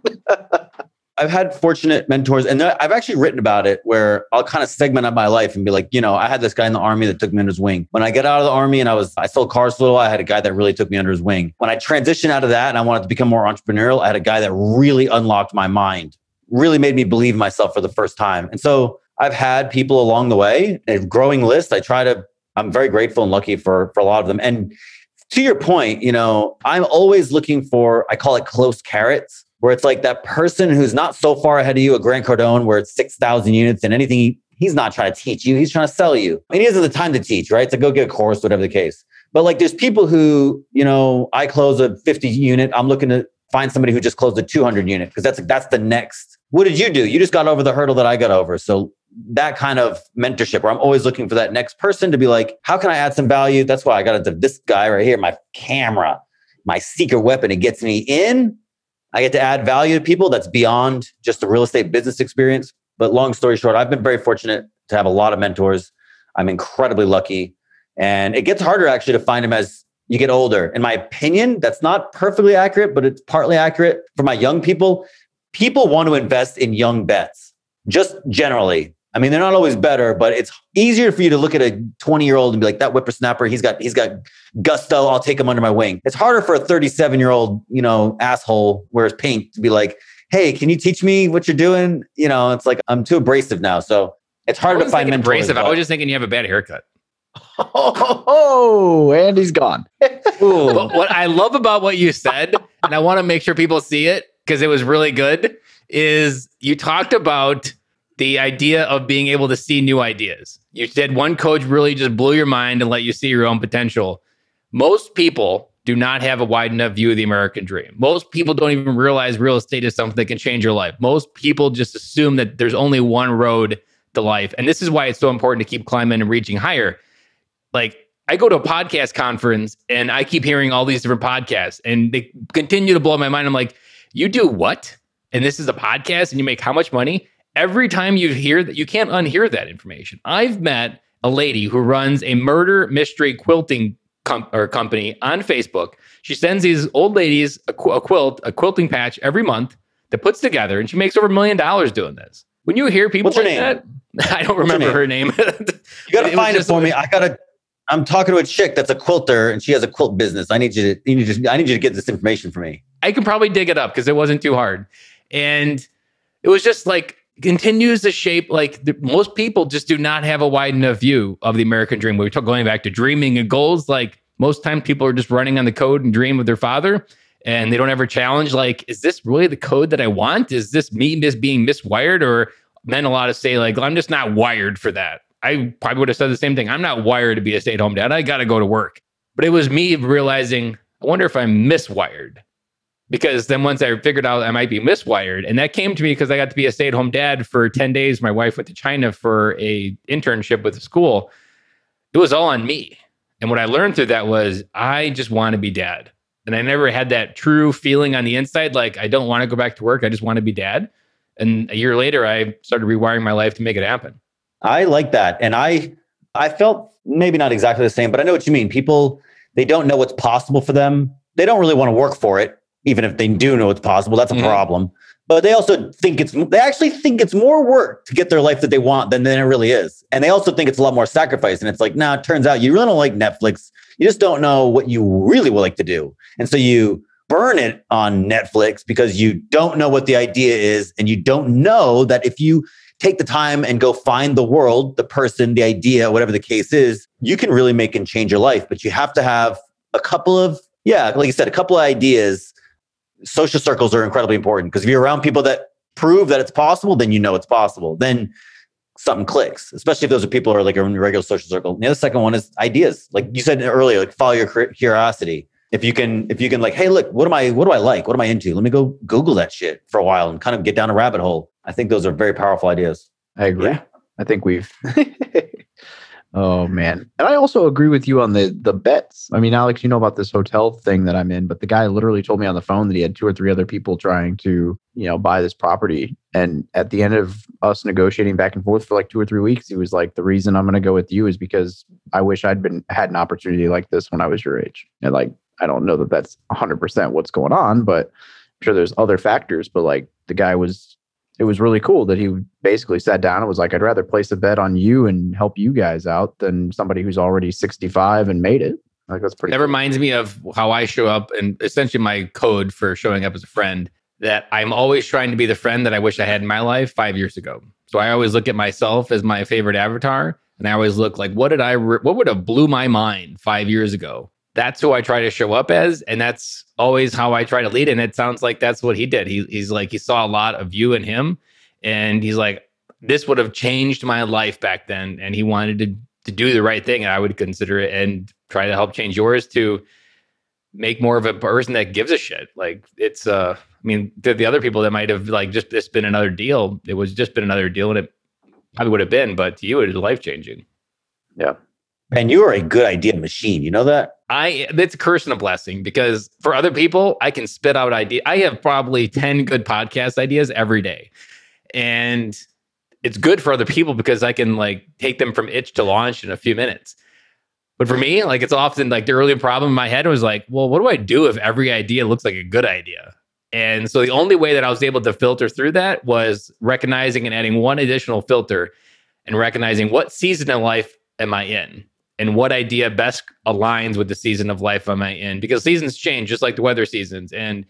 Speaker 5: I've had fortunate mentors, and I've actually written about it where I'll kind of segment up my life and be like, you know, I had this guy in the army that took me under his wing. When I get out of the army and I was, I sold cars a little, I had a guy that really took me under his wing. When I transitioned out of that and I wanted to become more entrepreneurial, I had a guy that really unlocked my mind, really made me believe myself for the first time. And so I've had people along the way, a growing list. I try to, I'm very grateful and lucky for, for a lot of them. And to your point, you know, I'm always looking for, I call it close carrots where it's like that person who's not so far ahead of you, at Grant Cardone, where it's 6,000 units and anything, he, he's not trying to teach you, he's trying to sell you. And he doesn't have the time to teach, right? To go get a course, whatever the case. But like there's people who, you know, I close a 50 unit, I'm looking to find somebody who just closed a 200 unit because that's that's the next. What did you do? You just got over the hurdle that I got over. So that kind of mentorship where I'm always looking for that next person to be like, how can I add some value? That's why I got into this guy right here, my camera, my secret weapon. It gets me in. I get to add value to people that's beyond just the real estate business experience. But long story short, I've been very fortunate to have a lot of mentors. I'm incredibly lucky. And it gets harder actually to find them as you get older. In my opinion, that's not perfectly accurate, but it's partly accurate for my young people. People want to invest in young bets, just generally. I mean, they're not always better, but it's easier for you to look at a 20 year old and be like, that whippersnapper, he's got, he's got gusto. I'll take him under my wing. It's harder for a 37 year old, you know, asshole wears pink to be like, Hey, can you teach me what you're doing? You know, it's like, I'm too abrasive now. So it's
Speaker 4: I
Speaker 5: harder to find
Speaker 4: thinking
Speaker 5: mentors.
Speaker 4: abrasive. I was just thinking you have a bad haircut.
Speaker 1: Oh, and he's gone.
Speaker 4: What I love about what you said, and I want to make sure people see it because it was really good, is you talked about the idea of being able to see new ideas. You said one coach really just blew your mind and let you see your own potential. Most people do not have a wide enough view of the American dream. Most people don't even realize real estate is something that can change your life. Most people just assume that there's only one road to life. And this is why it's so important to keep climbing and reaching higher. Like, I go to a podcast conference and I keep hearing all these different podcasts and they continue to blow my mind. I'm like, you do what? And this is a podcast and you make how much money? Every time you hear that, you can't unhear that information. I've met a lady who runs a murder mystery quilting com- or company on Facebook. She sends these old ladies a, qu- a quilt, a quilting patch every month that puts together, and she makes over a million dollars doing this. When you hear people
Speaker 5: What's her
Speaker 4: like
Speaker 5: name?
Speaker 4: that, I don't remember
Speaker 5: name?
Speaker 4: her name.
Speaker 5: You gotta
Speaker 4: It
Speaker 5: find it for me. I gotta. I'm talking to a chick that's a quilter and she has a quilt business. I need you to. You need to. I need you to get this information for me.
Speaker 4: I can probably dig it up because it wasn't too hard. And it was just like continues to shape like the, most people just do not have a wide enough view of the American dream. We talk going back to dreaming and goals. Like most times people are just running on the code and dream of their father and they don't ever challenge like, is this really the code that I want? Is this me mis being miswired? Or men a lot of say like, I'm just not wired for that. I probably would have said the same thing. I'm not wired to be a stay-at-home dad. I got to go to work. But it was me realizing, I wonder if I'm miswired because then once I figured out I might be miswired, and that came to me because I got to be a stay-at-home dad for 10 days. My wife went to China for a internship with the school. It was all on me. And what I learned through that was I just want to be dad. And I never had that true feeling on the inside, like I don't want to go back to work. I just want to be dad. And a year later, I started rewiring my life to make it happen.
Speaker 5: I like that, and I I felt maybe not exactly the same, but I know what you mean. People, they don't know what's possible for them. They don't really want to work for it, even if they do know it's possible. That's a
Speaker 4: Mhm.
Speaker 5: problem. But they also think it's, they actually think it's more work to get their life that they want than, than it really is. And they also think it's a lot more sacrifice. And it's like, nah, it turns out you really don't like Netflix. You just don't know what you really would like to do. And so you burn it on Netflix because you don't know what the idea is. And you don't know that if you take the time and go find the world, the person, the idea, whatever the case is, you can really make and change your life. But you have to have a couple of, yeah, like you said, a couple of ideas. Social circles are incredibly important because if you're around people that prove that it's possible, then you know it's possible. Then something clicks, especially if those are people who are like in a regular social circle. And the other second one is ideas. Like you said earlier, like follow your curiosity. If you can, if you can like, hey, look, what am I, what do I like? What am I into? Let me go Google that shit for a while and kind of get down a rabbit hole. I think those are very powerful ideas.
Speaker 1: I agree.
Speaker 5: Yeah.
Speaker 1: I think we've. oh man, and I also agree with you on the the bets. I mean, Alex, you know about this hotel thing that I'm in, but the guy literally told me on the phone that he had two or three other people trying to, you know, buy this property. And at the end of us negotiating back and forth for like two or three weeks, he was like, "The reason I'm going to go with you is because I wish I'd been had an opportunity like this when I was your age." And like, I don't know that that's 100 percent what's going on, but I'm sure there's other factors. But like, the guy was it was really cool that he basically sat down and was like, I'd rather place a bet on you and help you guys out than somebody who's already 65 and made it. Like that's pretty
Speaker 4: That
Speaker 1: cool.
Speaker 4: reminds me of how I show up and essentially my code for showing up as a friend that I'm always trying to be the friend that I wish I had in my life five years ago. So I always look at myself as my favorite avatar. And I always look like, what did I, re- what would have blew my mind five years ago? That's who I try to show up as. And that's always how I try to lead. And it sounds like that's what he did. He, he's like, he saw a lot of you and him. And he's like, this would have changed my life back then. And he wanted to, to do the right thing. And I would consider it and try to help change yours to make more of a person that gives a shit. Like it's uh I mean, the, the other people that might have like just this been another deal, it was just been another deal and it probably would have been, but to you it is life changing. Yeah.
Speaker 5: And you are a good idea machine. You know that?
Speaker 4: I it's a curse and a blessing because for other people, I can spit out ideas. I have probably 10 good podcast ideas every day. And it's good for other people because I can like take them from itch to launch in a few minutes. But for me, like it's often like the early problem in my head was like, well, what do I do if every idea looks like a good idea? And so the only way that I was able to filter through that was recognizing and adding one additional filter and recognizing what season of life am I in and what idea best aligns with the season of life am I in? Because seasons change just like the weather seasons. And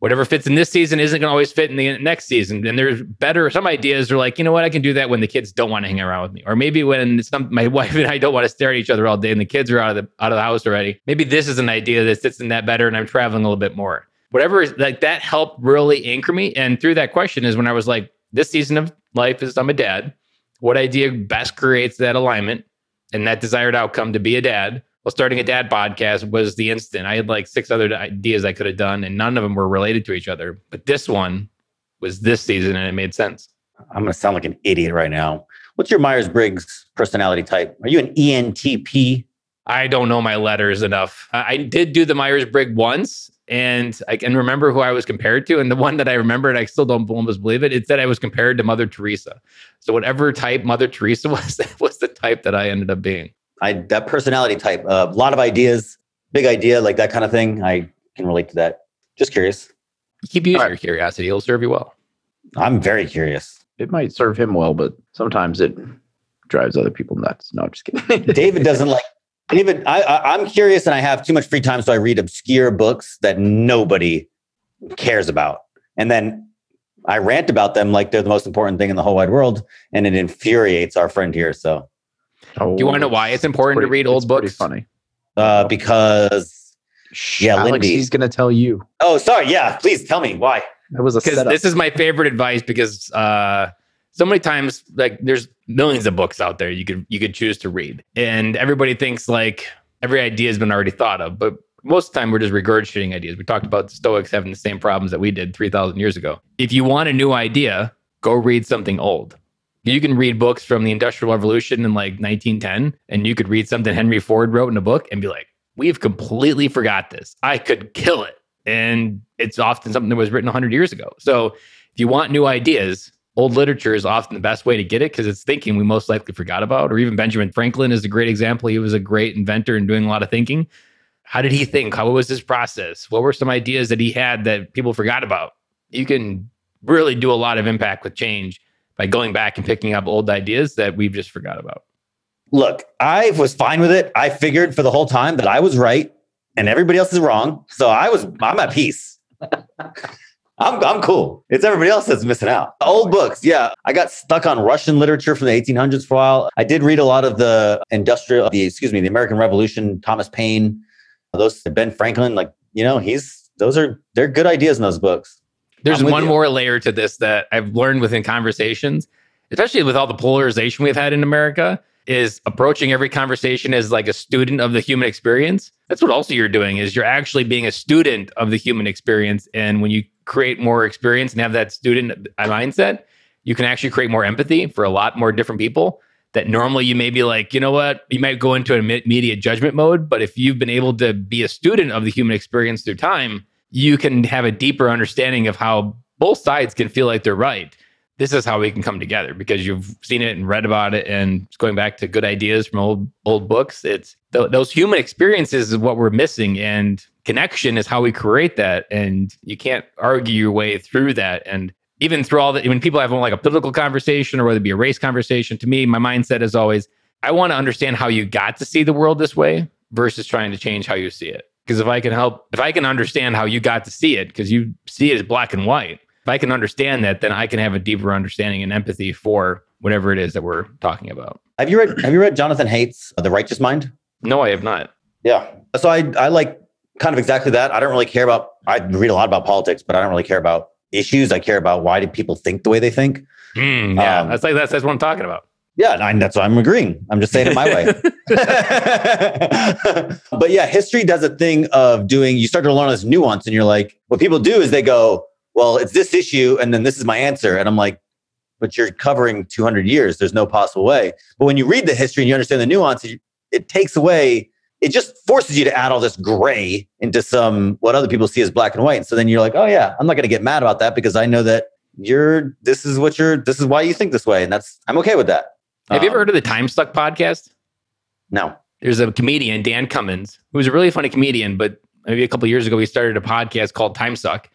Speaker 4: whatever fits in this season isn't going to always fit in the next season. And there's better, some ideas are like, you know what, I can do that when the kids don't want to hang around with me. Or maybe when some my wife and I don't want to stare at each other all day and the kids are out of the out of the house already. Maybe this is an idea that fits in that better and I'm traveling a little bit more. Whatever is like that helped really anchor me. And through that question is when I was like, this season of life is I'm a dad. What idea best creates that alignment? And that desired outcome to be a dad. Well, starting a dad podcast was the instant. I had like six other ideas I could have done, and none of them were related to each other. But this one was this season, and it made sense.
Speaker 5: I'm going to sound like an idiot right now. What's your Myers Briggs personality type? Are you an ENTP?
Speaker 4: I don't know my letters enough. I I did do the Myers Briggs once, and I can remember who I was compared to. And the one that I remembered, I still don't almost believe it. It's that I was compared to Mother Teresa. So whatever type Mother Teresa was, that was the type that I ended up being.
Speaker 5: I that personality type. A lot of ideas, big idea, like that kind of thing. I can relate to that. Just curious.
Speaker 4: Keep using
Speaker 1: All right.
Speaker 4: your curiosity; it'll serve you well.
Speaker 5: I'm very curious.
Speaker 1: It might serve him well, but sometimes it drives other people nuts. No, I'm just kidding.
Speaker 5: David doesn't like David. I, I I'm curious, and I have too much free time, so I read obscure books that nobody cares about, and then I rant about them like they're the most important thing in the whole wide world, and it infuriates our friend here. So,
Speaker 1: Oh,
Speaker 4: Do you want to know why it's important to read old
Speaker 1: it's
Speaker 4: books?
Speaker 1: funny.
Speaker 5: uh, because Yeah,
Speaker 1: Alex,
Speaker 5: Lindy.
Speaker 1: he's going to tell you.
Speaker 5: oh, sorry, yeah, please tell me why.
Speaker 1: That was a
Speaker 4: because
Speaker 1: setup.
Speaker 4: this is my favorite advice because uh so many times like there's millions of books out there you could you could choose to read. And everybody thinks like every idea has been already thought of but most of the time we're just regurgitating ideas. We talked about the stoics having the same problems that we did 3000 years ago. If you want a new idea go read something old. You can read books from the industrial revolution in like 1910 and you could read something henry ford wrote in a book and be like we've completely forgot this. I could kill it. And it's often something that was written 100 years ago. So if you want new ideas old literature is often the best way to get it because it's thinking we most likely forgot about. Or even Benjamin Franklin is a great example. He was a great inventor and doing a lot of thinking. How did he think? How was his process? What were some ideas that he had that people forgot about? You can really do a lot of impact with change by going back and picking up old ideas that we've just forgot about.
Speaker 5: Look, I was fine with it. I figured for the whole time that I was right and everybody else is wrong. So I was, I'm at peace. I'm, I'm cool. It's everybody else that's missing out. Old books. Yeah. I got stuck on Russian literature from the 1800s for a while. I did read a lot of the industrial, the, excuse me, the American Revolution, Thomas Paine, those Ben Franklin. Like, you know, he's, those are, they're good ideas in those books.
Speaker 4: There's one
Speaker 5: you.
Speaker 4: more layer to this that I've learned within conversations, especially with all the polarization we've had in America, is approaching every conversation as like a student of the human experience. That's what also you're doing is you're actually being a student of the human experience. And when you create more experience and have that student mindset, you can actually create more empathy for a lot more different people that normally you may be like, you know what, you might go into an immediate judgment mode. But if you've been able to be a student of the human experience through time, you can have a deeper understanding of how both sides can feel like they're right. This is how we can come together because you've seen it and read about it, and going back to good ideas from old old books. It's th- those human experiences is what we're missing, and connection is how we create that. And you can't argue your way through that. And even through all that, when people have like a political conversation or whether it be a race conversation, to me, my mindset is always I want to understand how you got to see the world this way versus trying to change how you see it. Because if I can help, if I can understand how you got to see it, because you see it as black and white, if I can understand that, then I can have a deeper understanding and empathy for whatever it is that we're talking about.
Speaker 5: Have you read, have you read Jonathan Haidt's The Righteous Mind?
Speaker 4: No, I have not.
Speaker 5: Yeah. So I, I like kind of exactly that. I don't really care about, I read a lot about politics, but I don't really care about issues. I care about why do people think the way they think.
Speaker 4: Mm, yeah,
Speaker 5: Um,
Speaker 4: that's like that's, that's what I'm talking about.
Speaker 5: Yeah, and that's what I'm agreeing. I'm just saying it my way. but yeah, history does a thing of doing, you start to learn this nuance, and you're like, what people do is they go, well, it's this issue, and then this is my answer. And I'm like, but you're covering 200 years. There's no possible way. But when you read the history and you understand the nuance, it, it takes away, it just forces you to add all this gray into some what other people see as black and white. And so then you're like, oh yeah, I'm not going to get mad about that because I know that you're, this is what you're, this is why you think this way. And that's, I'm okay with that.
Speaker 4: Have you ever
Speaker 5: Um,
Speaker 4: heard of the Time Suck podcast?
Speaker 5: No.
Speaker 4: There's a comedian, Dan Cummins, who's a really funny comedian, but maybe a couple of years ago, he started a podcast called Time Suck.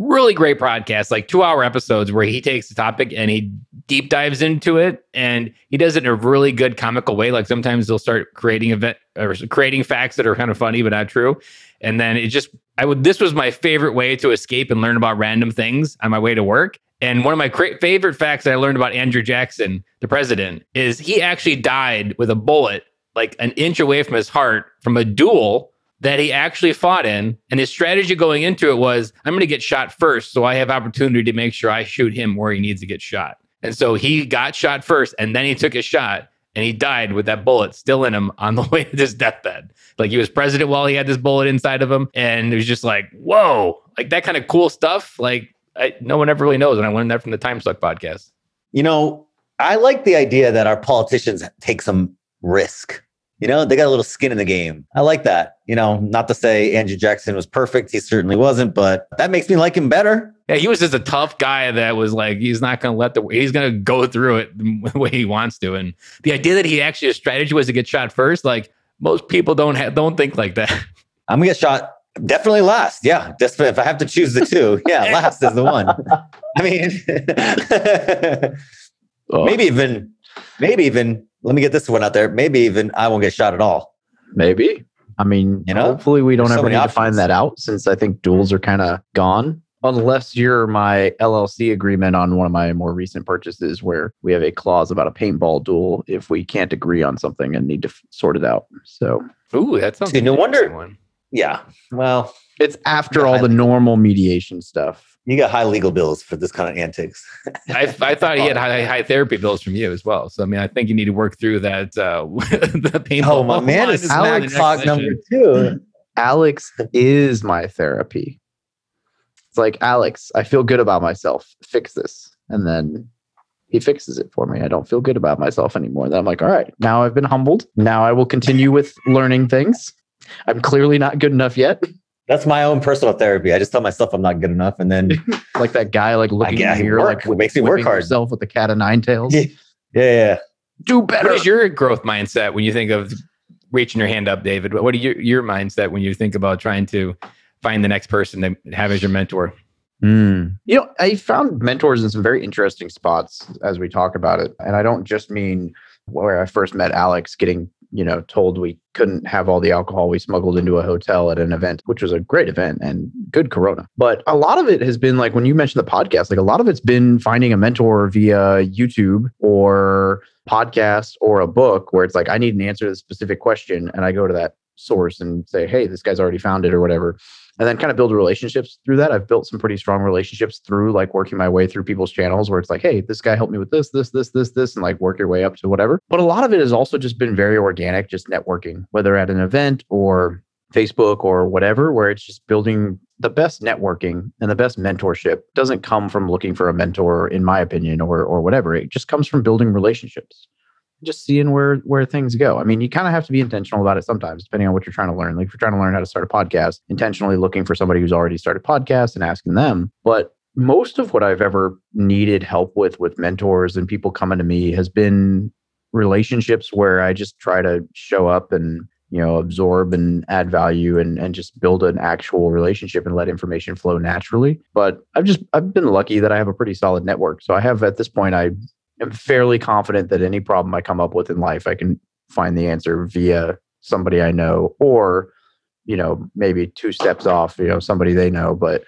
Speaker 4: Really great podcast, like two hour episodes where he takes a topic and he deep dives into it. And he does it in a really good comical way. Like sometimes they'll start creating event or creating facts that are kind of funny, but not true. And then it just, I would, this was my favorite way to escape and learn about random things on my way to work. And one of my cra- favorite facts I learned about Andrew Jackson, the president, is he actually died with a bullet like an inch away from his heart from a duel that he actually fought in. And his strategy going into it was I'm going to get shot first. So I have opportunity to make sure I shoot him where he needs to get shot. And so he got shot first and then he took his shot and he died with that bullet still in him on the way to his deathbed. Like he was president while he had this bullet inside of him. And it was just like, whoa, like that kind of cool stuff. Like I, no one ever really knows. And I learned that from the Time Suck podcast.
Speaker 5: You know, I like the idea that our politicians take some risk. You know, they got a little skin in the game. I like that. You know, not to say Andrew Jackson was perfect. He certainly wasn't, but that makes me like him better.
Speaker 4: Yeah, he was just a tough guy that was like, he's not going to let the, he's going to go through it the way he wants to. And the idea that he actually, his strategy was to get shot first, like most people don't have, don't think like that.
Speaker 5: I'm gonna get shot definitely last. Yeah, just if I have to choose the two, yeah, last is the one. I mean,
Speaker 1: Oh,
Speaker 5: maybe even, maybe even. Let me get this one out there. Maybe even I won't get shot at all.
Speaker 1: maybe. I mean,
Speaker 5: You know,
Speaker 1: hopefully we don't
Speaker 5: there's so
Speaker 1: ever
Speaker 5: many
Speaker 1: need to find that out since I think duels are kind of gone. Unless you're my LLC agreement on one of my more recent purchases where we have a clause about a paintball duel if we can't agree on something and need to f- sort it out. So
Speaker 4: Ooh, that sounds
Speaker 5: See, no
Speaker 4: like an
Speaker 5: wonder-
Speaker 4: One.
Speaker 5: Yeah. Well,
Speaker 1: it's after
Speaker 5: Yeah,
Speaker 1: all
Speaker 5: I-
Speaker 1: the normal mediation stuff.
Speaker 5: You got high legal bills for this kind of antics.
Speaker 4: I, I thought he had high, high therapy bills from you as well. So, I mean, I think you need to work through that. Uh, the painful.
Speaker 5: Oh, my man is Alex Talk number two.
Speaker 1: Alex is my therapy. It's like, Alex, I feel good about myself. Fix this. And then he fixes it for me. I don't feel good about myself anymore. Then I'm like, all right, now I've been humbled. Now I will continue with learning things. I'm clearly not good enough yet.
Speaker 5: That's my own personal therapy. I just tell myself I'm not good enough, and then
Speaker 1: like that guy, like looking
Speaker 5: get-
Speaker 1: in the mirror, like
Speaker 5: It makes me work hard.
Speaker 1: Yourself with the cat of nine tails.
Speaker 5: Yeah. yeah, yeah.
Speaker 1: Do better.
Speaker 4: What is your growth mindset when you think of reaching your hand up, David? What are your, your mindset when you think about trying to find the next person to have as your mentor?
Speaker 1: Mm. You know, I found mentors in some very interesting spots as we talk about it. And I don't just mean where I first met Alex getting, you know, told we couldn't have all the alcohol we smuggled into a hotel at an event, which was a great event and good Corona. But a lot of it has been like when you mentioned the podcast, like a lot of it's been finding a mentor via YouTube or podcast or a book where it's like, I need an answer to this specific question. And I go to that source and say, hey, this guy's already found it or whatever and then kind of build relationships through that. I've built some pretty strong relationships through like working my way through people's channels where it's like, hey, this guy helped me with this, this, this, this, this, and like work your way up to whatever. But a lot of it has also just been very organic, just networking, whether at an event or Facebook or whatever, where it's just building the best networking and the best mentorship doesn't come from looking for a mentor, in my opinion, or or whatever. It just comes from building relationships just seeing where where things go. I mean, you kind of have to be intentional about it sometimes, depending on what you're trying to learn. Like if you're trying to learn how to start a podcast, intentionally looking for somebody who's already started podcast and asking them. But most of what I've ever needed help with with mentors and people coming to me has been relationships where I just try to show up and you know absorb and add value and and just build an actual relationship and let information flow naturally but i've just i've been lucky that i have a pretty solid network so i have at this point i am fairly confident that any problem I come up with in life, I can find the answer via somebody I know, or you know, maybe two steps off, you know, somebody they know. But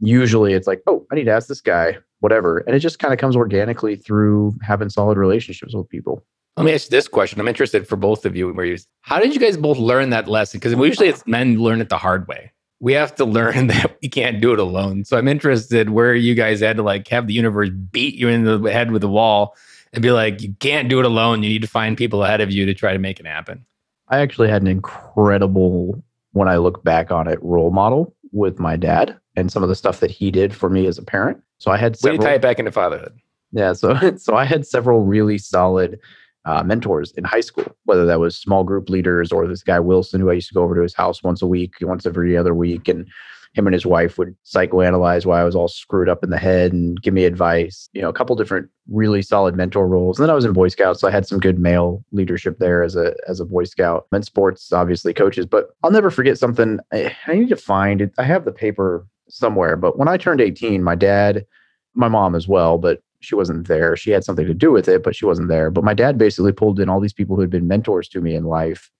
Speaker 1: usually, it's like, oh, I need to ask this guy, whatever, and it just kind of comes organically through having solid relationships with people.
Speaker 4: Let me ask you this question. I'm interested for both of you. Where you, how did you guys both learn that lesson? Because usually it's men learn it the hard way. We have to learn that we can't do it alone. So I'm interested where you guys had to like have the universe beat you in the head with the wall and be like, you can't do it alone. You need to find people ahead of you to try to make it happen.
Speaker 1: I actually had an incredible, when I look back on it, role model with my dad and some of the stuff that he did for me as a parent. So I had several.
Speaker 4: to tie it back into fatherhood.
Speaker 1: Yeah, so so I had several really solid uh, mentors in high school, whether that was small group leaders or this guy Wilson, who I used to go over to his house once a week, once every other week, and him and his wife would psychoanalyze why I was all screwed up in the head and give me advice. You know, a couple different really solid mentor roles. And then I was in Boy Scouts, so I had some good male leadership there as a as a Boy Scout. And sports, obviously, coaches. But I'll never forget something. I, I need to find it. I have the paper somewhere. But when I turned 18, my dad, my mom as well, but she wasn't there. She had something to do with it, but she wasn't there. But my dad basically pulled in all these people who had been mentors to me in life.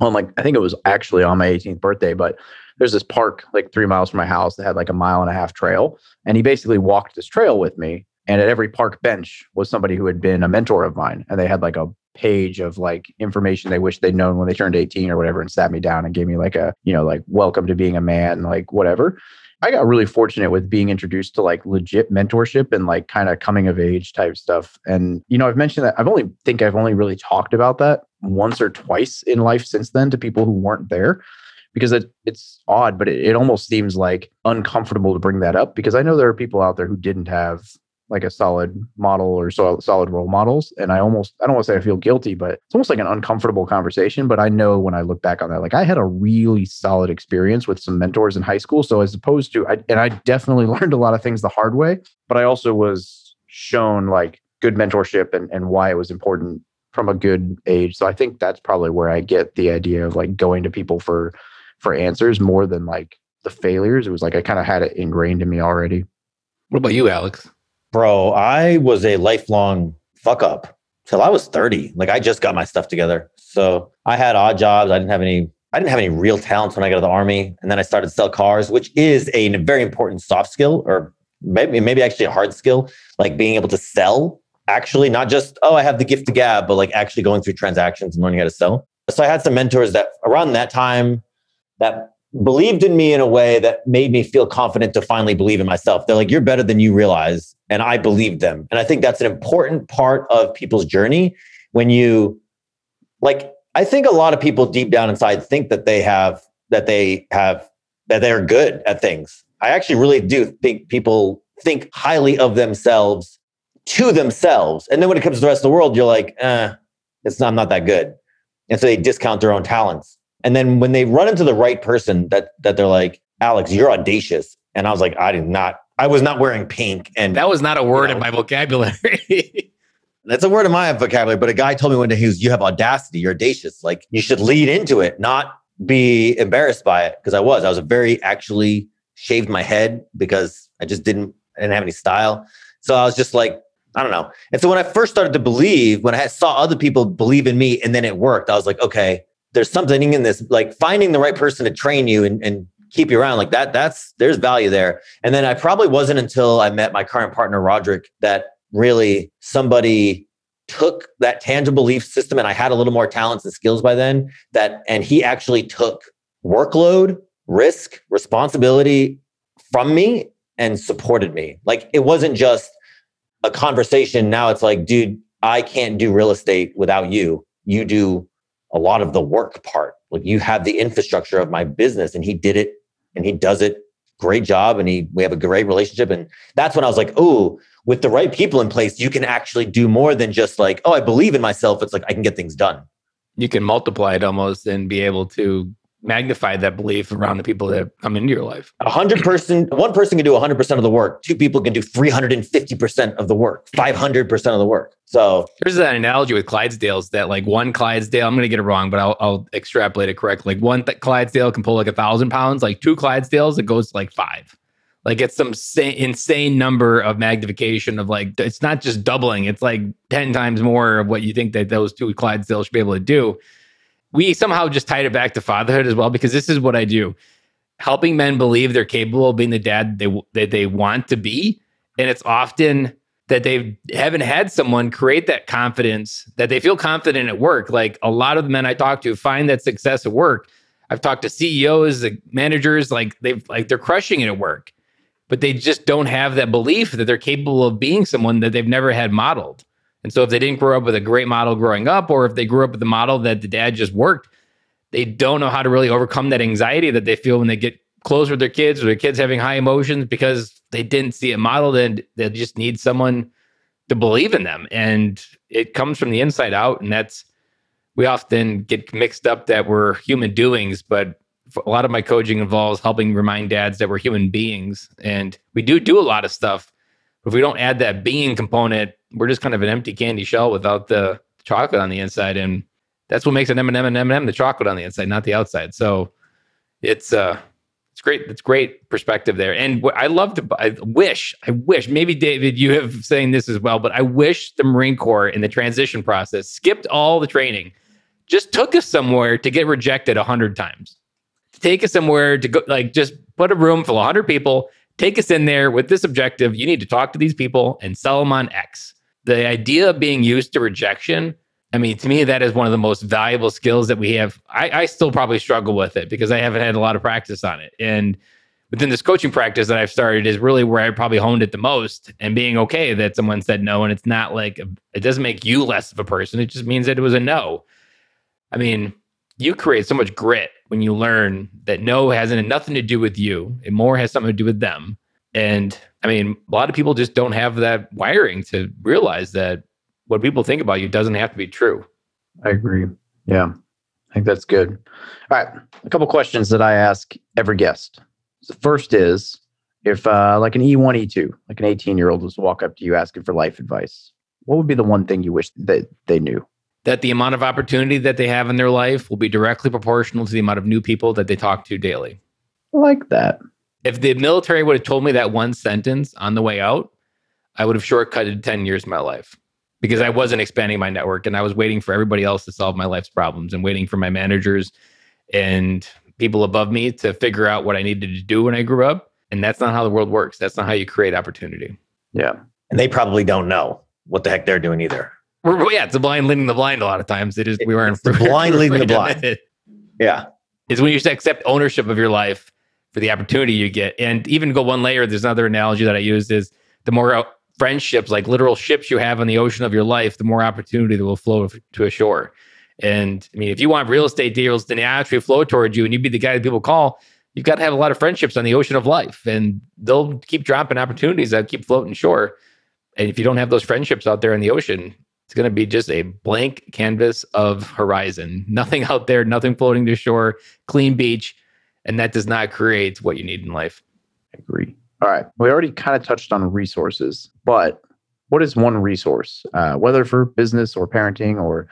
Speaker 1: On like, I think it was actually on my 18th birthday, but there's this park like three miles from my house that had like a mile and a half trail. And he basically walked this trail with me. And at every park bench was somebody who had been a mentor of mine. And they had like a page of like information they wish they'd known when they turned 18 or whatever and sat me down and gave me like a, you know, like welcome to being a man, like whatever. I got really fortunate with being introduced to like legit mentorship and like kind of coming of age type stuff. And you know, I've mentioned that I've only think I've only really talked about that once or twice in life since then to people who weren't there because it, it's odd, but it, it almost seems like uncomfortable to bring that up because I know there are people out there who didn't have like a solid model or so, solid role models. And I almost, I don't want to say I feel guilty, but it's almost like an uncomfortable conversation. But I know when I look back on that, like I had a really solid experience with some mentors in high school. So as opposed to, I, and I definitely learned a lot of things the hard way, but I also was shown like good mentorship and, and why it was important from a good age. So I think that's probably where I get the idea of like going to people for, for answers more than like the failures. It was like I kind of had it ingrained in me already.
Speaker 4: What about you, Alex?
Speaker 5: Bro, I was a lifelong fuck up till I was 30. Like I just got my stuff together. So I had odd jobs. I didn't have any I didn't have any real talents when I got to the army. And then I started to sell cars, which is a very important soft skill or maybe maybe actually a hard skill, like being able to sell actually not just, oh, I have the gift to gab, but like actually going through transactions and learning how to sell. So I had some mentors that around that time that believed in me in a way that made me feel confident to finally believe in myself. They're like, you're better than you realize. And I believed them. And I think that's an important part of people's journey when you like, I think a lot of people deep down inside think that they have, that they have, that they're good at things. I actually really do think people think highly of themselves to themselves. And then when it comes to the rest of the world, you're like, eh, it's not, I'm not that good. And so they discount their own talents. And then when they run into the right person that that they're like, Alex, you're audacious. And I was like, I did not, I was not wearing pink. And
Speaker 4: That was not a word
Speaker 5: know.
Speaker 4: in my vocabulary.
Speaker 5: that's a word in my vocabulary. But a guy told me one day, he was, you have audacity, you're audacious. Like you should lead into it, not be embarrassed by it. Cause I was, I was very actually shaved my head because I just didn't, I didn't have any style. So I was just like, I don't know. And so when I first started to believe, when I saw other people believe in me and then it worked, I was like, okay, there's something in this, like finding the right person to train you and, and keep you around like that. That's, there's value there. And then I probably wasn't until I met my current partner, Roderick, that really somebody took that tangible belief system and I had a little more talents and skills by then that, and he actually took workload, risk, responsibility from me and supported me. Like it wasn't just a conversation. Now it's like, dude, I can't do real estate without you. You do a lot of the work part. Like you have the infrastructure of my business and he did it and he does it great job and he we have a great relationship and that's when I was like, "Oh, with the right people in place, you can actually do more than just like, oh, I believe in myself. It's like I can get things done."
Speaker 4: you can multiply it almost and be able to magnify that belief around the people that come into your life.
Speaker 5: A hundred person, one person can do hundred percent of the work. Two people can do three hundred and fifty percent of the work, five hundred percent of the work. So
Speaker 4: There's that analogy with Clydesdales that like one Clydesdale, I'm going to get it wrong, but I'll, I'll extrapolate it correctly. Like one th- Clydesdale can pull like a thousand pounds, like two Clydesdales, it goes to like five. Like it's some sa- insane number of magnification of like, it's not just doubling, it's like 10 times more of what you think that those two Clydesdales should be able to do. We somehow just tied it back to fatherhood as well, because this is what I do helping men believe they're capable of being the dad they, that they want to be. And it's often that they haven't had someone create that confidence that they feel confident at work. Like a lot of the men I talk to find that success at work. I've talked to CEOs, like managers, like they've like they're crushing it at work, but they just don't have that belief that they're capable of being someone that they've never had modeled. And so if they didn't grow up with a great model growing up, or if they grew up with the model that the dad just worked, they don't know how to really overcome that anxiety that they feel when they get close with their kids or their kids having high emotions because they didn't see it modeled and they just need someone to believe in them. And it comes from the inside out. And that's, we often get mixed up that we're human doings, but a lot of my coaching involves helping remind dads that we're human beings. And we do do a lot of stuff. If we don't add that being component, we're just kind of an empty candy shell without the chocolate on the inside. And that's what makes an M&M and M&M the chocolate on the inside, not the outside. So it's, uh, it's great. It's great perspective there. And I love to, I wish, I wish, maybe David, you have saying this as well, but I wish the Marine Corps in the transition process skipped all the training, just took us somewhere to get rejected a hundred times. Take us somewhere to go, like just put a room full of hundred people, take us in there with this objective. You need to talk to these people and sell them on X. The idea of being used to rejection I mean, to me, that is one of the most valuable skills that we have. I, I, still probably struggle with it because I haven't had a lot of practice on it. And within this coaching practice that I've started is really where I probably honed it the most and being okay that someone said no. And it's not like it doesn't make you less of a person. It just means that it was a no. I mean, you create so much grit when you learn that no hasn't nothing to do with you. It more has something to do with them. And I mean, a lot of people just don't have that wiring to realize that what people think about you doesn't have to be true.
Speaker 1: I agree. Yeah, I think that's good. All right, a couple questions that I ask every guest. The first is if, uh, like an E1, E2, like an 18 year old was to walk up to you asking for life advice, what would be the one thing you wish that they knew?
Speaker 4: That the amount of opportunity that they have in their life will be directly proportional to the amount of new people that they talk to daily.
Speaker 1: I like that.
Speaker 4: If the military would have told me that one sentence on the way out, I would have shortcutted 10 years of my life because I wasn't expanding my network and I was waiting for everybody else to solve my life's problems and waiting for my managers and people above me to figure out what I needed to do when I grew up. And that's not how the world works. That's not how you create opportunity.
Speaker 1: Yeah.
Speaker 5: And they probably don't know what the heck they're doing either.
Speaker 4: We're, yeah, it's a blind leading the blind a lot of times. It is, we weren't
Speaker 5: the blind leading the blind.
Speaker 4: It.
Speaker 5: Yeah.
Speaker 4: is when you accept ownership of your life for the opportunity you get. And even go one layer, there's another analogy that I use is the more friendships, like literal ships you have on the ocean of your life, the more opportunity that will flow to a shore. And I mean, if you want real estate deals to naturally flow towards you and you be the guy that people call, you've got to have a lot of friendships on the ocean of life and they'll keep dropping opportunities that keep floating shore. And if you don't have those friendships out there in the ocean, it's going to be just a blank canvas of horizon. Nothing out there, nothing floating to shore, clean beach. And that does not create what you need in life.
Speaker 1: I agree. All right. We already kind of touched on resources, but what is one resource, uh, whether for business or parenting or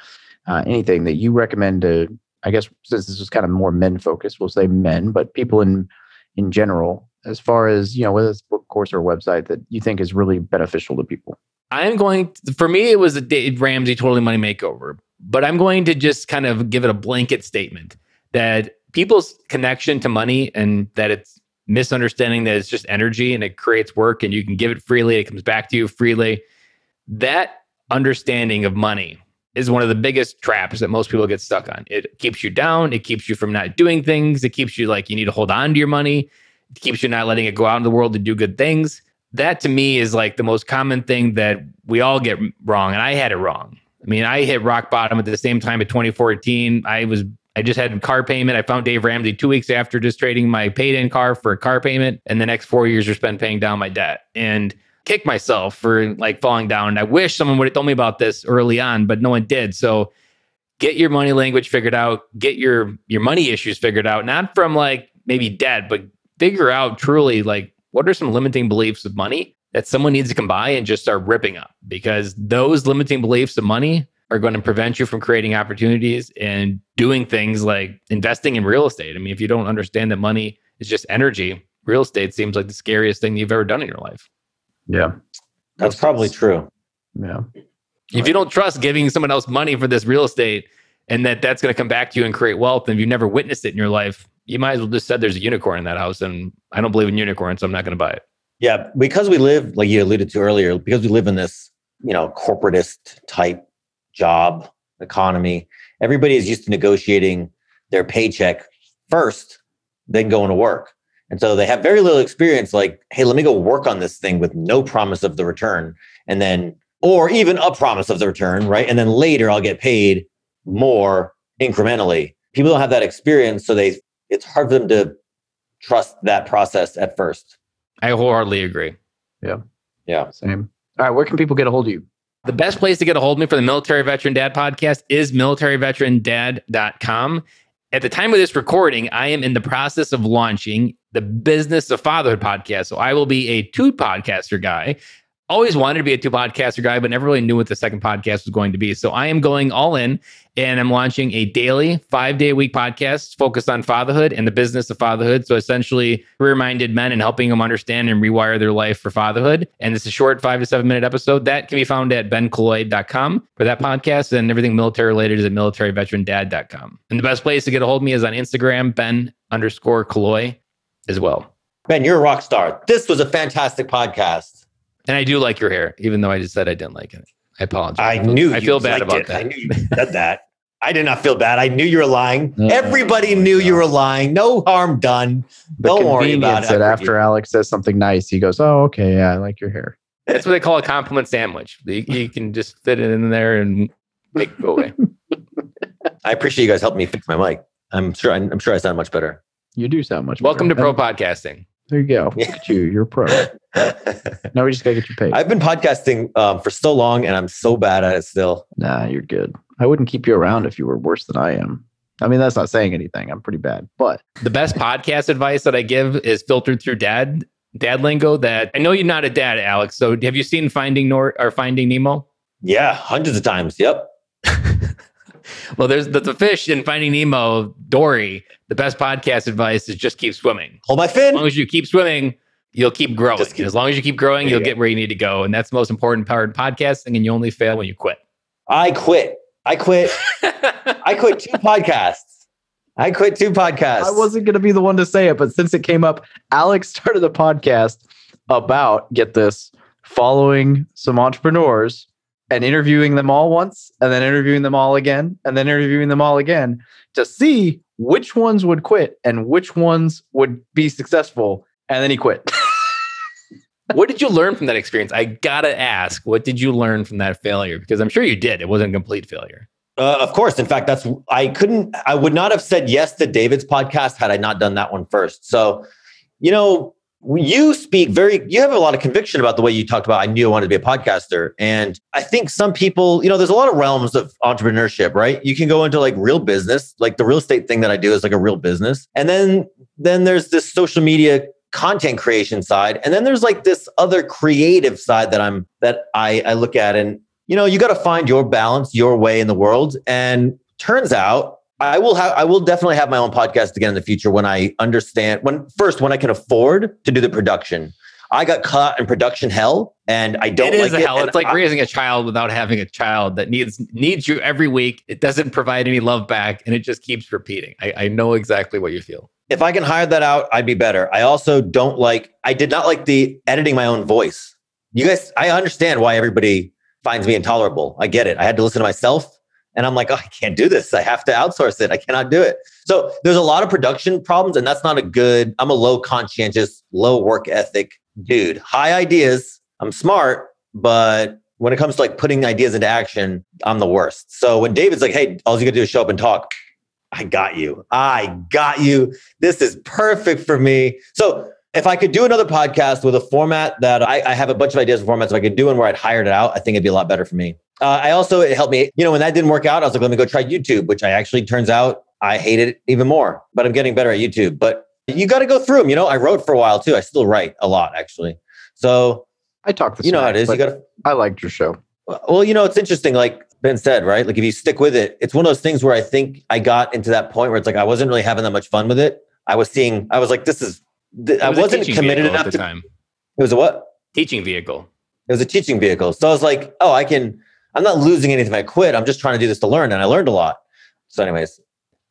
Speaker 1: uh, anything that you recommend to, I guess, since this is kind of more men focused, we'll say men, but people in in general, as far as, you know, whether it's book, course, or website that you think is really beneficial to people?
Speaker 4: I'm going, to, for me, it was a Dave Ramsey Totally Money Makeover, but I'm going to just kind of give it a blanket statement that people's connection to money and that it's misunderstanding that it's just energy and it creates work and you can give it freely, it comes back to you freely. That understanding of money is one of the biggest traps that most people get stuck on. It keeps you down, it keeps you from not doing things, it keeps you like you need to hold on to your money, it keeps you not letting it go out in the world to do good things. That to me is like the most common thing that we all get wrong. And I had it wrong. I mean, I hit rock bottom at the same time in 2014. I was I just had a car payment. I found Dave Ramsey two weeks after just trading my paid in car for a car payment. And the next four years are spent paying down my debt. And kick myself for like falling down. And I wish someone would have told me about this early on, but no one did. So get your money language figured out, get your your money issues figured out, not from like maybe debt, but figure out truly like what are some limiting beliefs of money that someone needs to come by and just start ripping up because those limiting beliefs of money are going to prevent you from creating opportunities and doing things like investing in real estate. I mean, if you don't understand that money is just energy, real estate seems like the scariest thing you've ever done in your life.
Speaker 1: Yeah.
Speaker 5: That's probably true.
Speaker 1: Yeah.
Speaker 4: If you don't trust giving someone else money for this real estate and that that's going to come back to you and create wealth, and you've never witnessed it in your life, you might as well just said there's a unicorn in that house. And I don't believe in unicorns, so I'm not going to buy it.
Speaker 5: Yeah, because we live, like you alluded to earlier, because we live in this, you know, corporatist type job economy, everybody is used to negotiating their paycheck first, then going to work. And so they have very little experience, like, hey, let me go work on this thing with no promise of the return. And then, or even a promise of the return, right? And then later I'll get paid more incrementally. People don't have that experience. So they, it's hard for them to trust that process at first.
Speaker 4: I wholeheartedly agree.
Speaker 5: Yeah. Yeah.
Speaker 1: Same. All right. Where can people get a hold of you?
Speaker 4: The best place to get a hold of me for the Military Veteran Dad podcast is militaryveterandad.com. At the time of this recording, I am in the process of launching the Business of Fatherhood podcast. So I will be a two podcaster guy. Always wanted to be a two podcaster guy, but never really knew what the second podcast was going to be. So I am going all in and I'm launching a daily five day a week podcast focused on fatherhood and the business of fatherhood. So essentially, career minded men and helping them understand and rewire their life for fatherhood. And it's a short five to seven minute episode that can be found at benkilloy.com for that podcast. And everything military related is at militaryveterandad.com. And the best place to get a hold of me is on Instagram, Ben underscore Killoy as well.
Speaker 5: Ben, you're a rock star. This was a fantastic podcast.
Speaker 4: And I do like your hair, even though I just said I didn't like it. I apologize.
Speaker 5: I
Speaker 4: feel-
Speaker 5: knew
Speaker 4: I
Speaker 5: you
Speaker 4: feel bad
Speaker 5: liked
Speaker 4: about
Speaker 5: it.
Speaker 4: that.
Speaker 5: I knew you said that. I did not feel bad. I knew you were lying.
Speaker 1: Oh
Speaker 5: Everybody
Speaker 1: my
Speaker 5: knew you were lying. No harm done.
Speaker 1: The
Speaker 5: Don't worry about
Speaker 1: convenience
Speaker 5: it.
Speaker 1: that after Alex says something nice, he goes, "Oh, okay, yeah, I like your hair."
Speaker 4: That's what they call a compliment sandwich. You, you can just fit it in there and make it go away.
Speaker 5: I appreciate you guys helping me fix my mic. I'm sure. I'm sure I sound much better.
Speaker 1: You do sound much.
Speaker 4: Welcome to pro podcasting.
Speaker 1: There you go.
Speaker 5: Yeah.
Speaker 1: Look at you. You're a pro. Now we just gotta get you paid.
Speaker 5: I've been podcasting um, for so long, and I'm so bad at it still.
Speaker 1: nah, you're good. I wouldn't keep you around if you were worse than I am. I mean, that's not saying anything. I'm pretty bad, but
Speaker 4: The best podcast advice that I give is filtered through dad dad lingo. That I know you're not a dad, Alex. So have you seen Finding Nor or Finding Nemo?
Speaker 5: Yeah, hundreds of times. Yep.
Speaker 4: Well, there's the, the fish in Finding Nemo, Dory. The best podcast advice is just keep swimming.
Speaker 5: Hold my fin.
Speaker 4: As long as you keep swimming, you'll keep growing.
Speaker 5: Keep-
Speaker 4: as long as you keep growing,
Speaker 5: you
Speaker 4: you'll
Speaker 5: go.
Speaker 4: get where you need to go. And that's the most important part of podcasting. And you only fail when you quit.
Speaker 5: I quit. I quit. I quit two podcasts. I quit two podcasts.
Speaker 1: I wasn't gonna be the one to say it. But since it came up, Alex started a podcast about get this, following some entrepreneurs and interviewing them all once, and then interviewing them all again, and then interviewing them all again to see which ones would quit and which ones would be successful. And then he quit.
Speaker 4: what did you learn from that experience? I gotta ask, what did you learn from that failure? Because I'm sure you did. It wasn't a complete failure.
Speaker 5: Uh, of course. In fact, that's I couldn't. I would not have said yes to David's podcast had I not done that one first. So, you know, you speak very. You have a lot of conviction about the way you talked about. I knew I wanted to be a podcaster, and I think some people, you know, there's a lot of realms of entrepreneurship, right? You can go into like real business, like the real estate thing that I do is like a real business, and then then there's this social media content creation side, and then there's like this other creative side that I'm that I, I look at, and you know, you got to find your balance, your way in the world. And turns out I will have I will definitely have my own podcast again in the future when I understand when first when I can afford to do the production. I got caught in production hell and I don't
Speaker 4: It is
Speaker 5: like
Speaker 4: a hell. It's like
Speaker 5: I-
Speaker 4: raising a child without having a child that needs needs you every week. It doesn't provide any love back, and it just keeps repeating. I, I know exactly what you feel.
Speaker 5: if I can hire that out, I'd be better. I also don't like, I did not like the editing my own voice. You guys, I understand why everybody finds me intolerable. I get it. I had to listen to myself and I'm like, oh, I can't do this. I have to outsource it. I cannot do it. So there's a lot of production problems, and that's not a good, I'm a low conscientious, low work ethic dude. High ideas. I'm smart, but when it comes to like putting ideas into action, I'm the worst. So when David's like, hey, all you gotta do is show up and talk. I got you. I got you. This is perfect for me. So if I could do another podcast with a format that I, I have a bunch of ideas and formats if I could do one where I'd hired it out, I think it'd be a lot better for me. Uh, I also, it helped me, you know, when that didn't work out, I was like, let me go try YouTube, which I actually turns out I hated it even more, but I'm getting better at YouTube. But you got to go through them. You know, I wrote for a while too. I still write a lot actually. So
Speaker 1: I talk the
Speaker 5: you know how it is. You got to,
Speaker 1: I liked your show.
Speaker 5: well, you know, it's interesting. Like Ben said, right? Like if you stick with it, it's one of those things where I think I got into that point where it's like I wasn't really having that much fun with it. I was seeing, I was like, this is, th-
Speaker 4: It
Speaker 5: I
Speaker 4: was a
Speaker 5: wasn't committed enough
Speaker 4: at
Speaker 5: to.
Speaker 4: the time.
Speaker 5: It was a what?
Speaker 4: Teaching vehicle.
Speaker 5: It was a teaching vehicle. So I was like, oh, I can. I'm not losing anything. I quit. I'm just trying to do this to learn, and I learned a lot. So, anyways,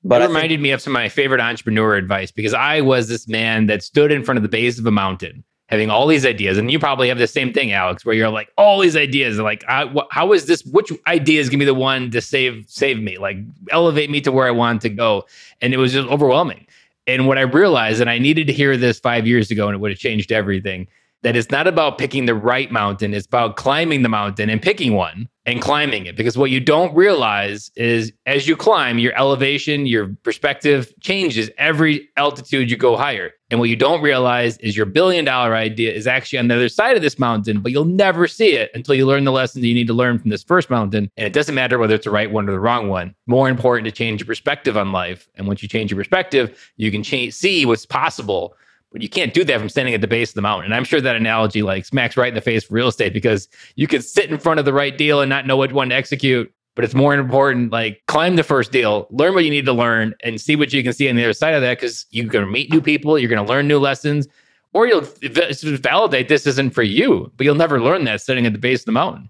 Speaker 5: but
Speaker 4: it
Speaker 5: think-
Speaker 4: reminded me of some of my favorite entrepreneur advice because I was this man that stood in front of the base of a mountain having all these ideas. And you probably have the same thing, Alex, where you're like, all these ideas. Like, I, wh- how is this? Which idea is going to be the one to save save me, like elevate me to where I want to go? And it was just overwhelming. And what I realized, and I needed to hear this five years ago, and it would have changed everything. That it's not about picking the right mountain; it's about climbing the mountain and picking one and climbing it. Because what you don't realize is, as you climb, your elevation, your perspective changes every altitude you go higher. And what you don't realize is your billion dollar idea is actually on the other side of this mountain, but you'll never see it until you learn the lessons you need to learn from this first mountain. And it doesn't matter whether it's the right one or the wrong one. More important to change your perspective on life. And once you change your perspective, you can change, see what's possible. But you can't do that from standing at the base of the mountain. And I'm sure that analogy like smacks right in the face for real estate because you could sit in front of the right deal and not know which one to execute. But it's more important, like climb the first deal, learn what you need to learn, and see what you can see on the other side of that. Because you're going to meet new people, you're going to learn new lessons, or you'll validate this isn't for you. But you'll never learn that sitting at the base of the mountain.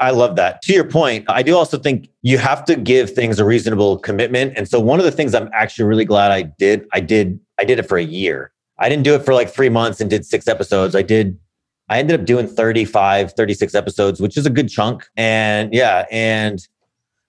Speaker 5: I love that. To your point, I do also think you have to give things a reasonable commitment. And so one of the things I'm actually really glad I did, I did, I did it for a year. I didn't do it for like three months and did six episodes. I did, I ended up doing 35, 36 episodes, which is a good chunk. And yeah, and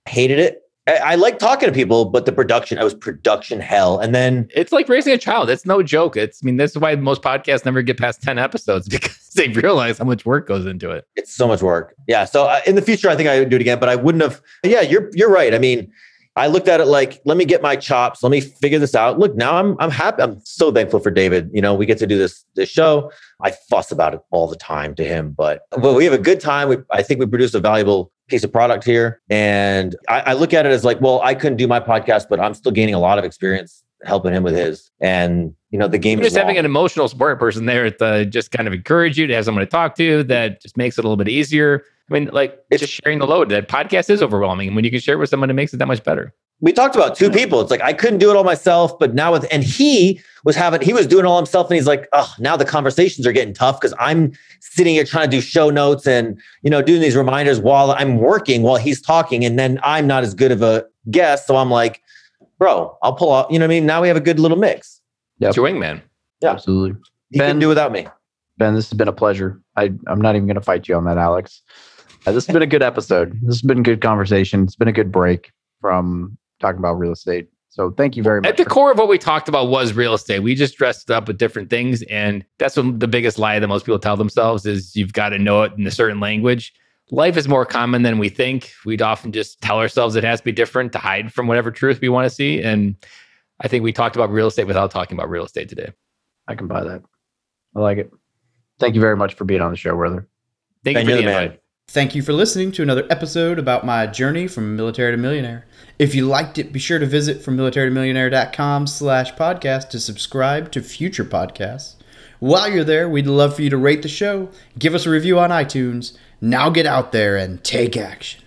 Speaker 5: hated it. I, I like talking to people, but the production, I was production hell. And then
Speaker 4: It's like raising a child. It's no joke. It's I mean, that's why most podcasts never get past 10 episodes because they realize how much work goes into it.
Speaker 5: it's so much work. Yeah. So uh, in the future, I think I would do it again, but I wouldn't have. Yeah, you're you're right. I mean, I looked at it like, let me get my chops, let me figure this out. Look, now I'm I'm happy. I'm so thankful for David. You know, we get to do this this show. I fuss about it all the time to him, but but we have a good time. We I think we produced a valuable piece of product here, and I, I look at it as like, well, I couldn't do my podcast, but I'm still gaining a lot of experience helping him with his. And you know, the game is
Speaker 4: just having an emotional support person there to just kind of encourage you to have someone to talk to that just makes it a little bit easier. I mean, like it's just sharing the load. That podcast is overwhelming. And when you can share it with someone, it makes it that much better.
Speaker 5: we talked about two people. It's like I couldn't do it all myself, but now with and he was having he was doing it all himself, and he's like, oh, now the conversations are getting tough because I'm sitting here trying to do show notes and you know doing these reminders while I'm working while he's talking, and then I'm not as good of a guest, so I'm like, bro, I'll pull out. You know what I mean? Now we have a good little mix.
Speaker 1: Yep.
Speaker 4: It's your wingman.
Speaker 5: Yeah.
Speaker 1: Absolutely.
Speaker 5: He
Speaker 1: Ben-
Speaker 5: can do without me.
Speaker 1: Ben, this has been a pleasure. I, I'm not even going to fight you on that, Alex. Uh, this has been a good episode. This has been a good conversation. It's been a good break from talking about real estate. So thank you very much.
Speaker 4: At the core of what we talked about was real estate. We just dressed it up with different things. And that's what the biggest lie that most people tell themselves is you've got to know it in a certain language. Life is more common than we think. We'd often just tell ourselves it has to be different to hide from whatever truth we want to see. And I think we talked about real estate without talking about real estate today.
Speaker 1: I can buy that. I like it. Thank you very much for being on the show, Werther.
Speaker 4: Thank
Speaker 5: Ben,
Speaker 4: you for
Speaker 5: you're
Speaker 4: the
Speaker 5: the man.
Speaker 4: invite.
Speaker 1: Thank you for listening to another episode about my journey from military to millionaire. If you liked it, be sure to visit from militarytomillionaire.com slash podcast to subscribe to future podcasts. While you're there, we'd love for you to rate the show, give us a review on iTunes. Now get out there and take action.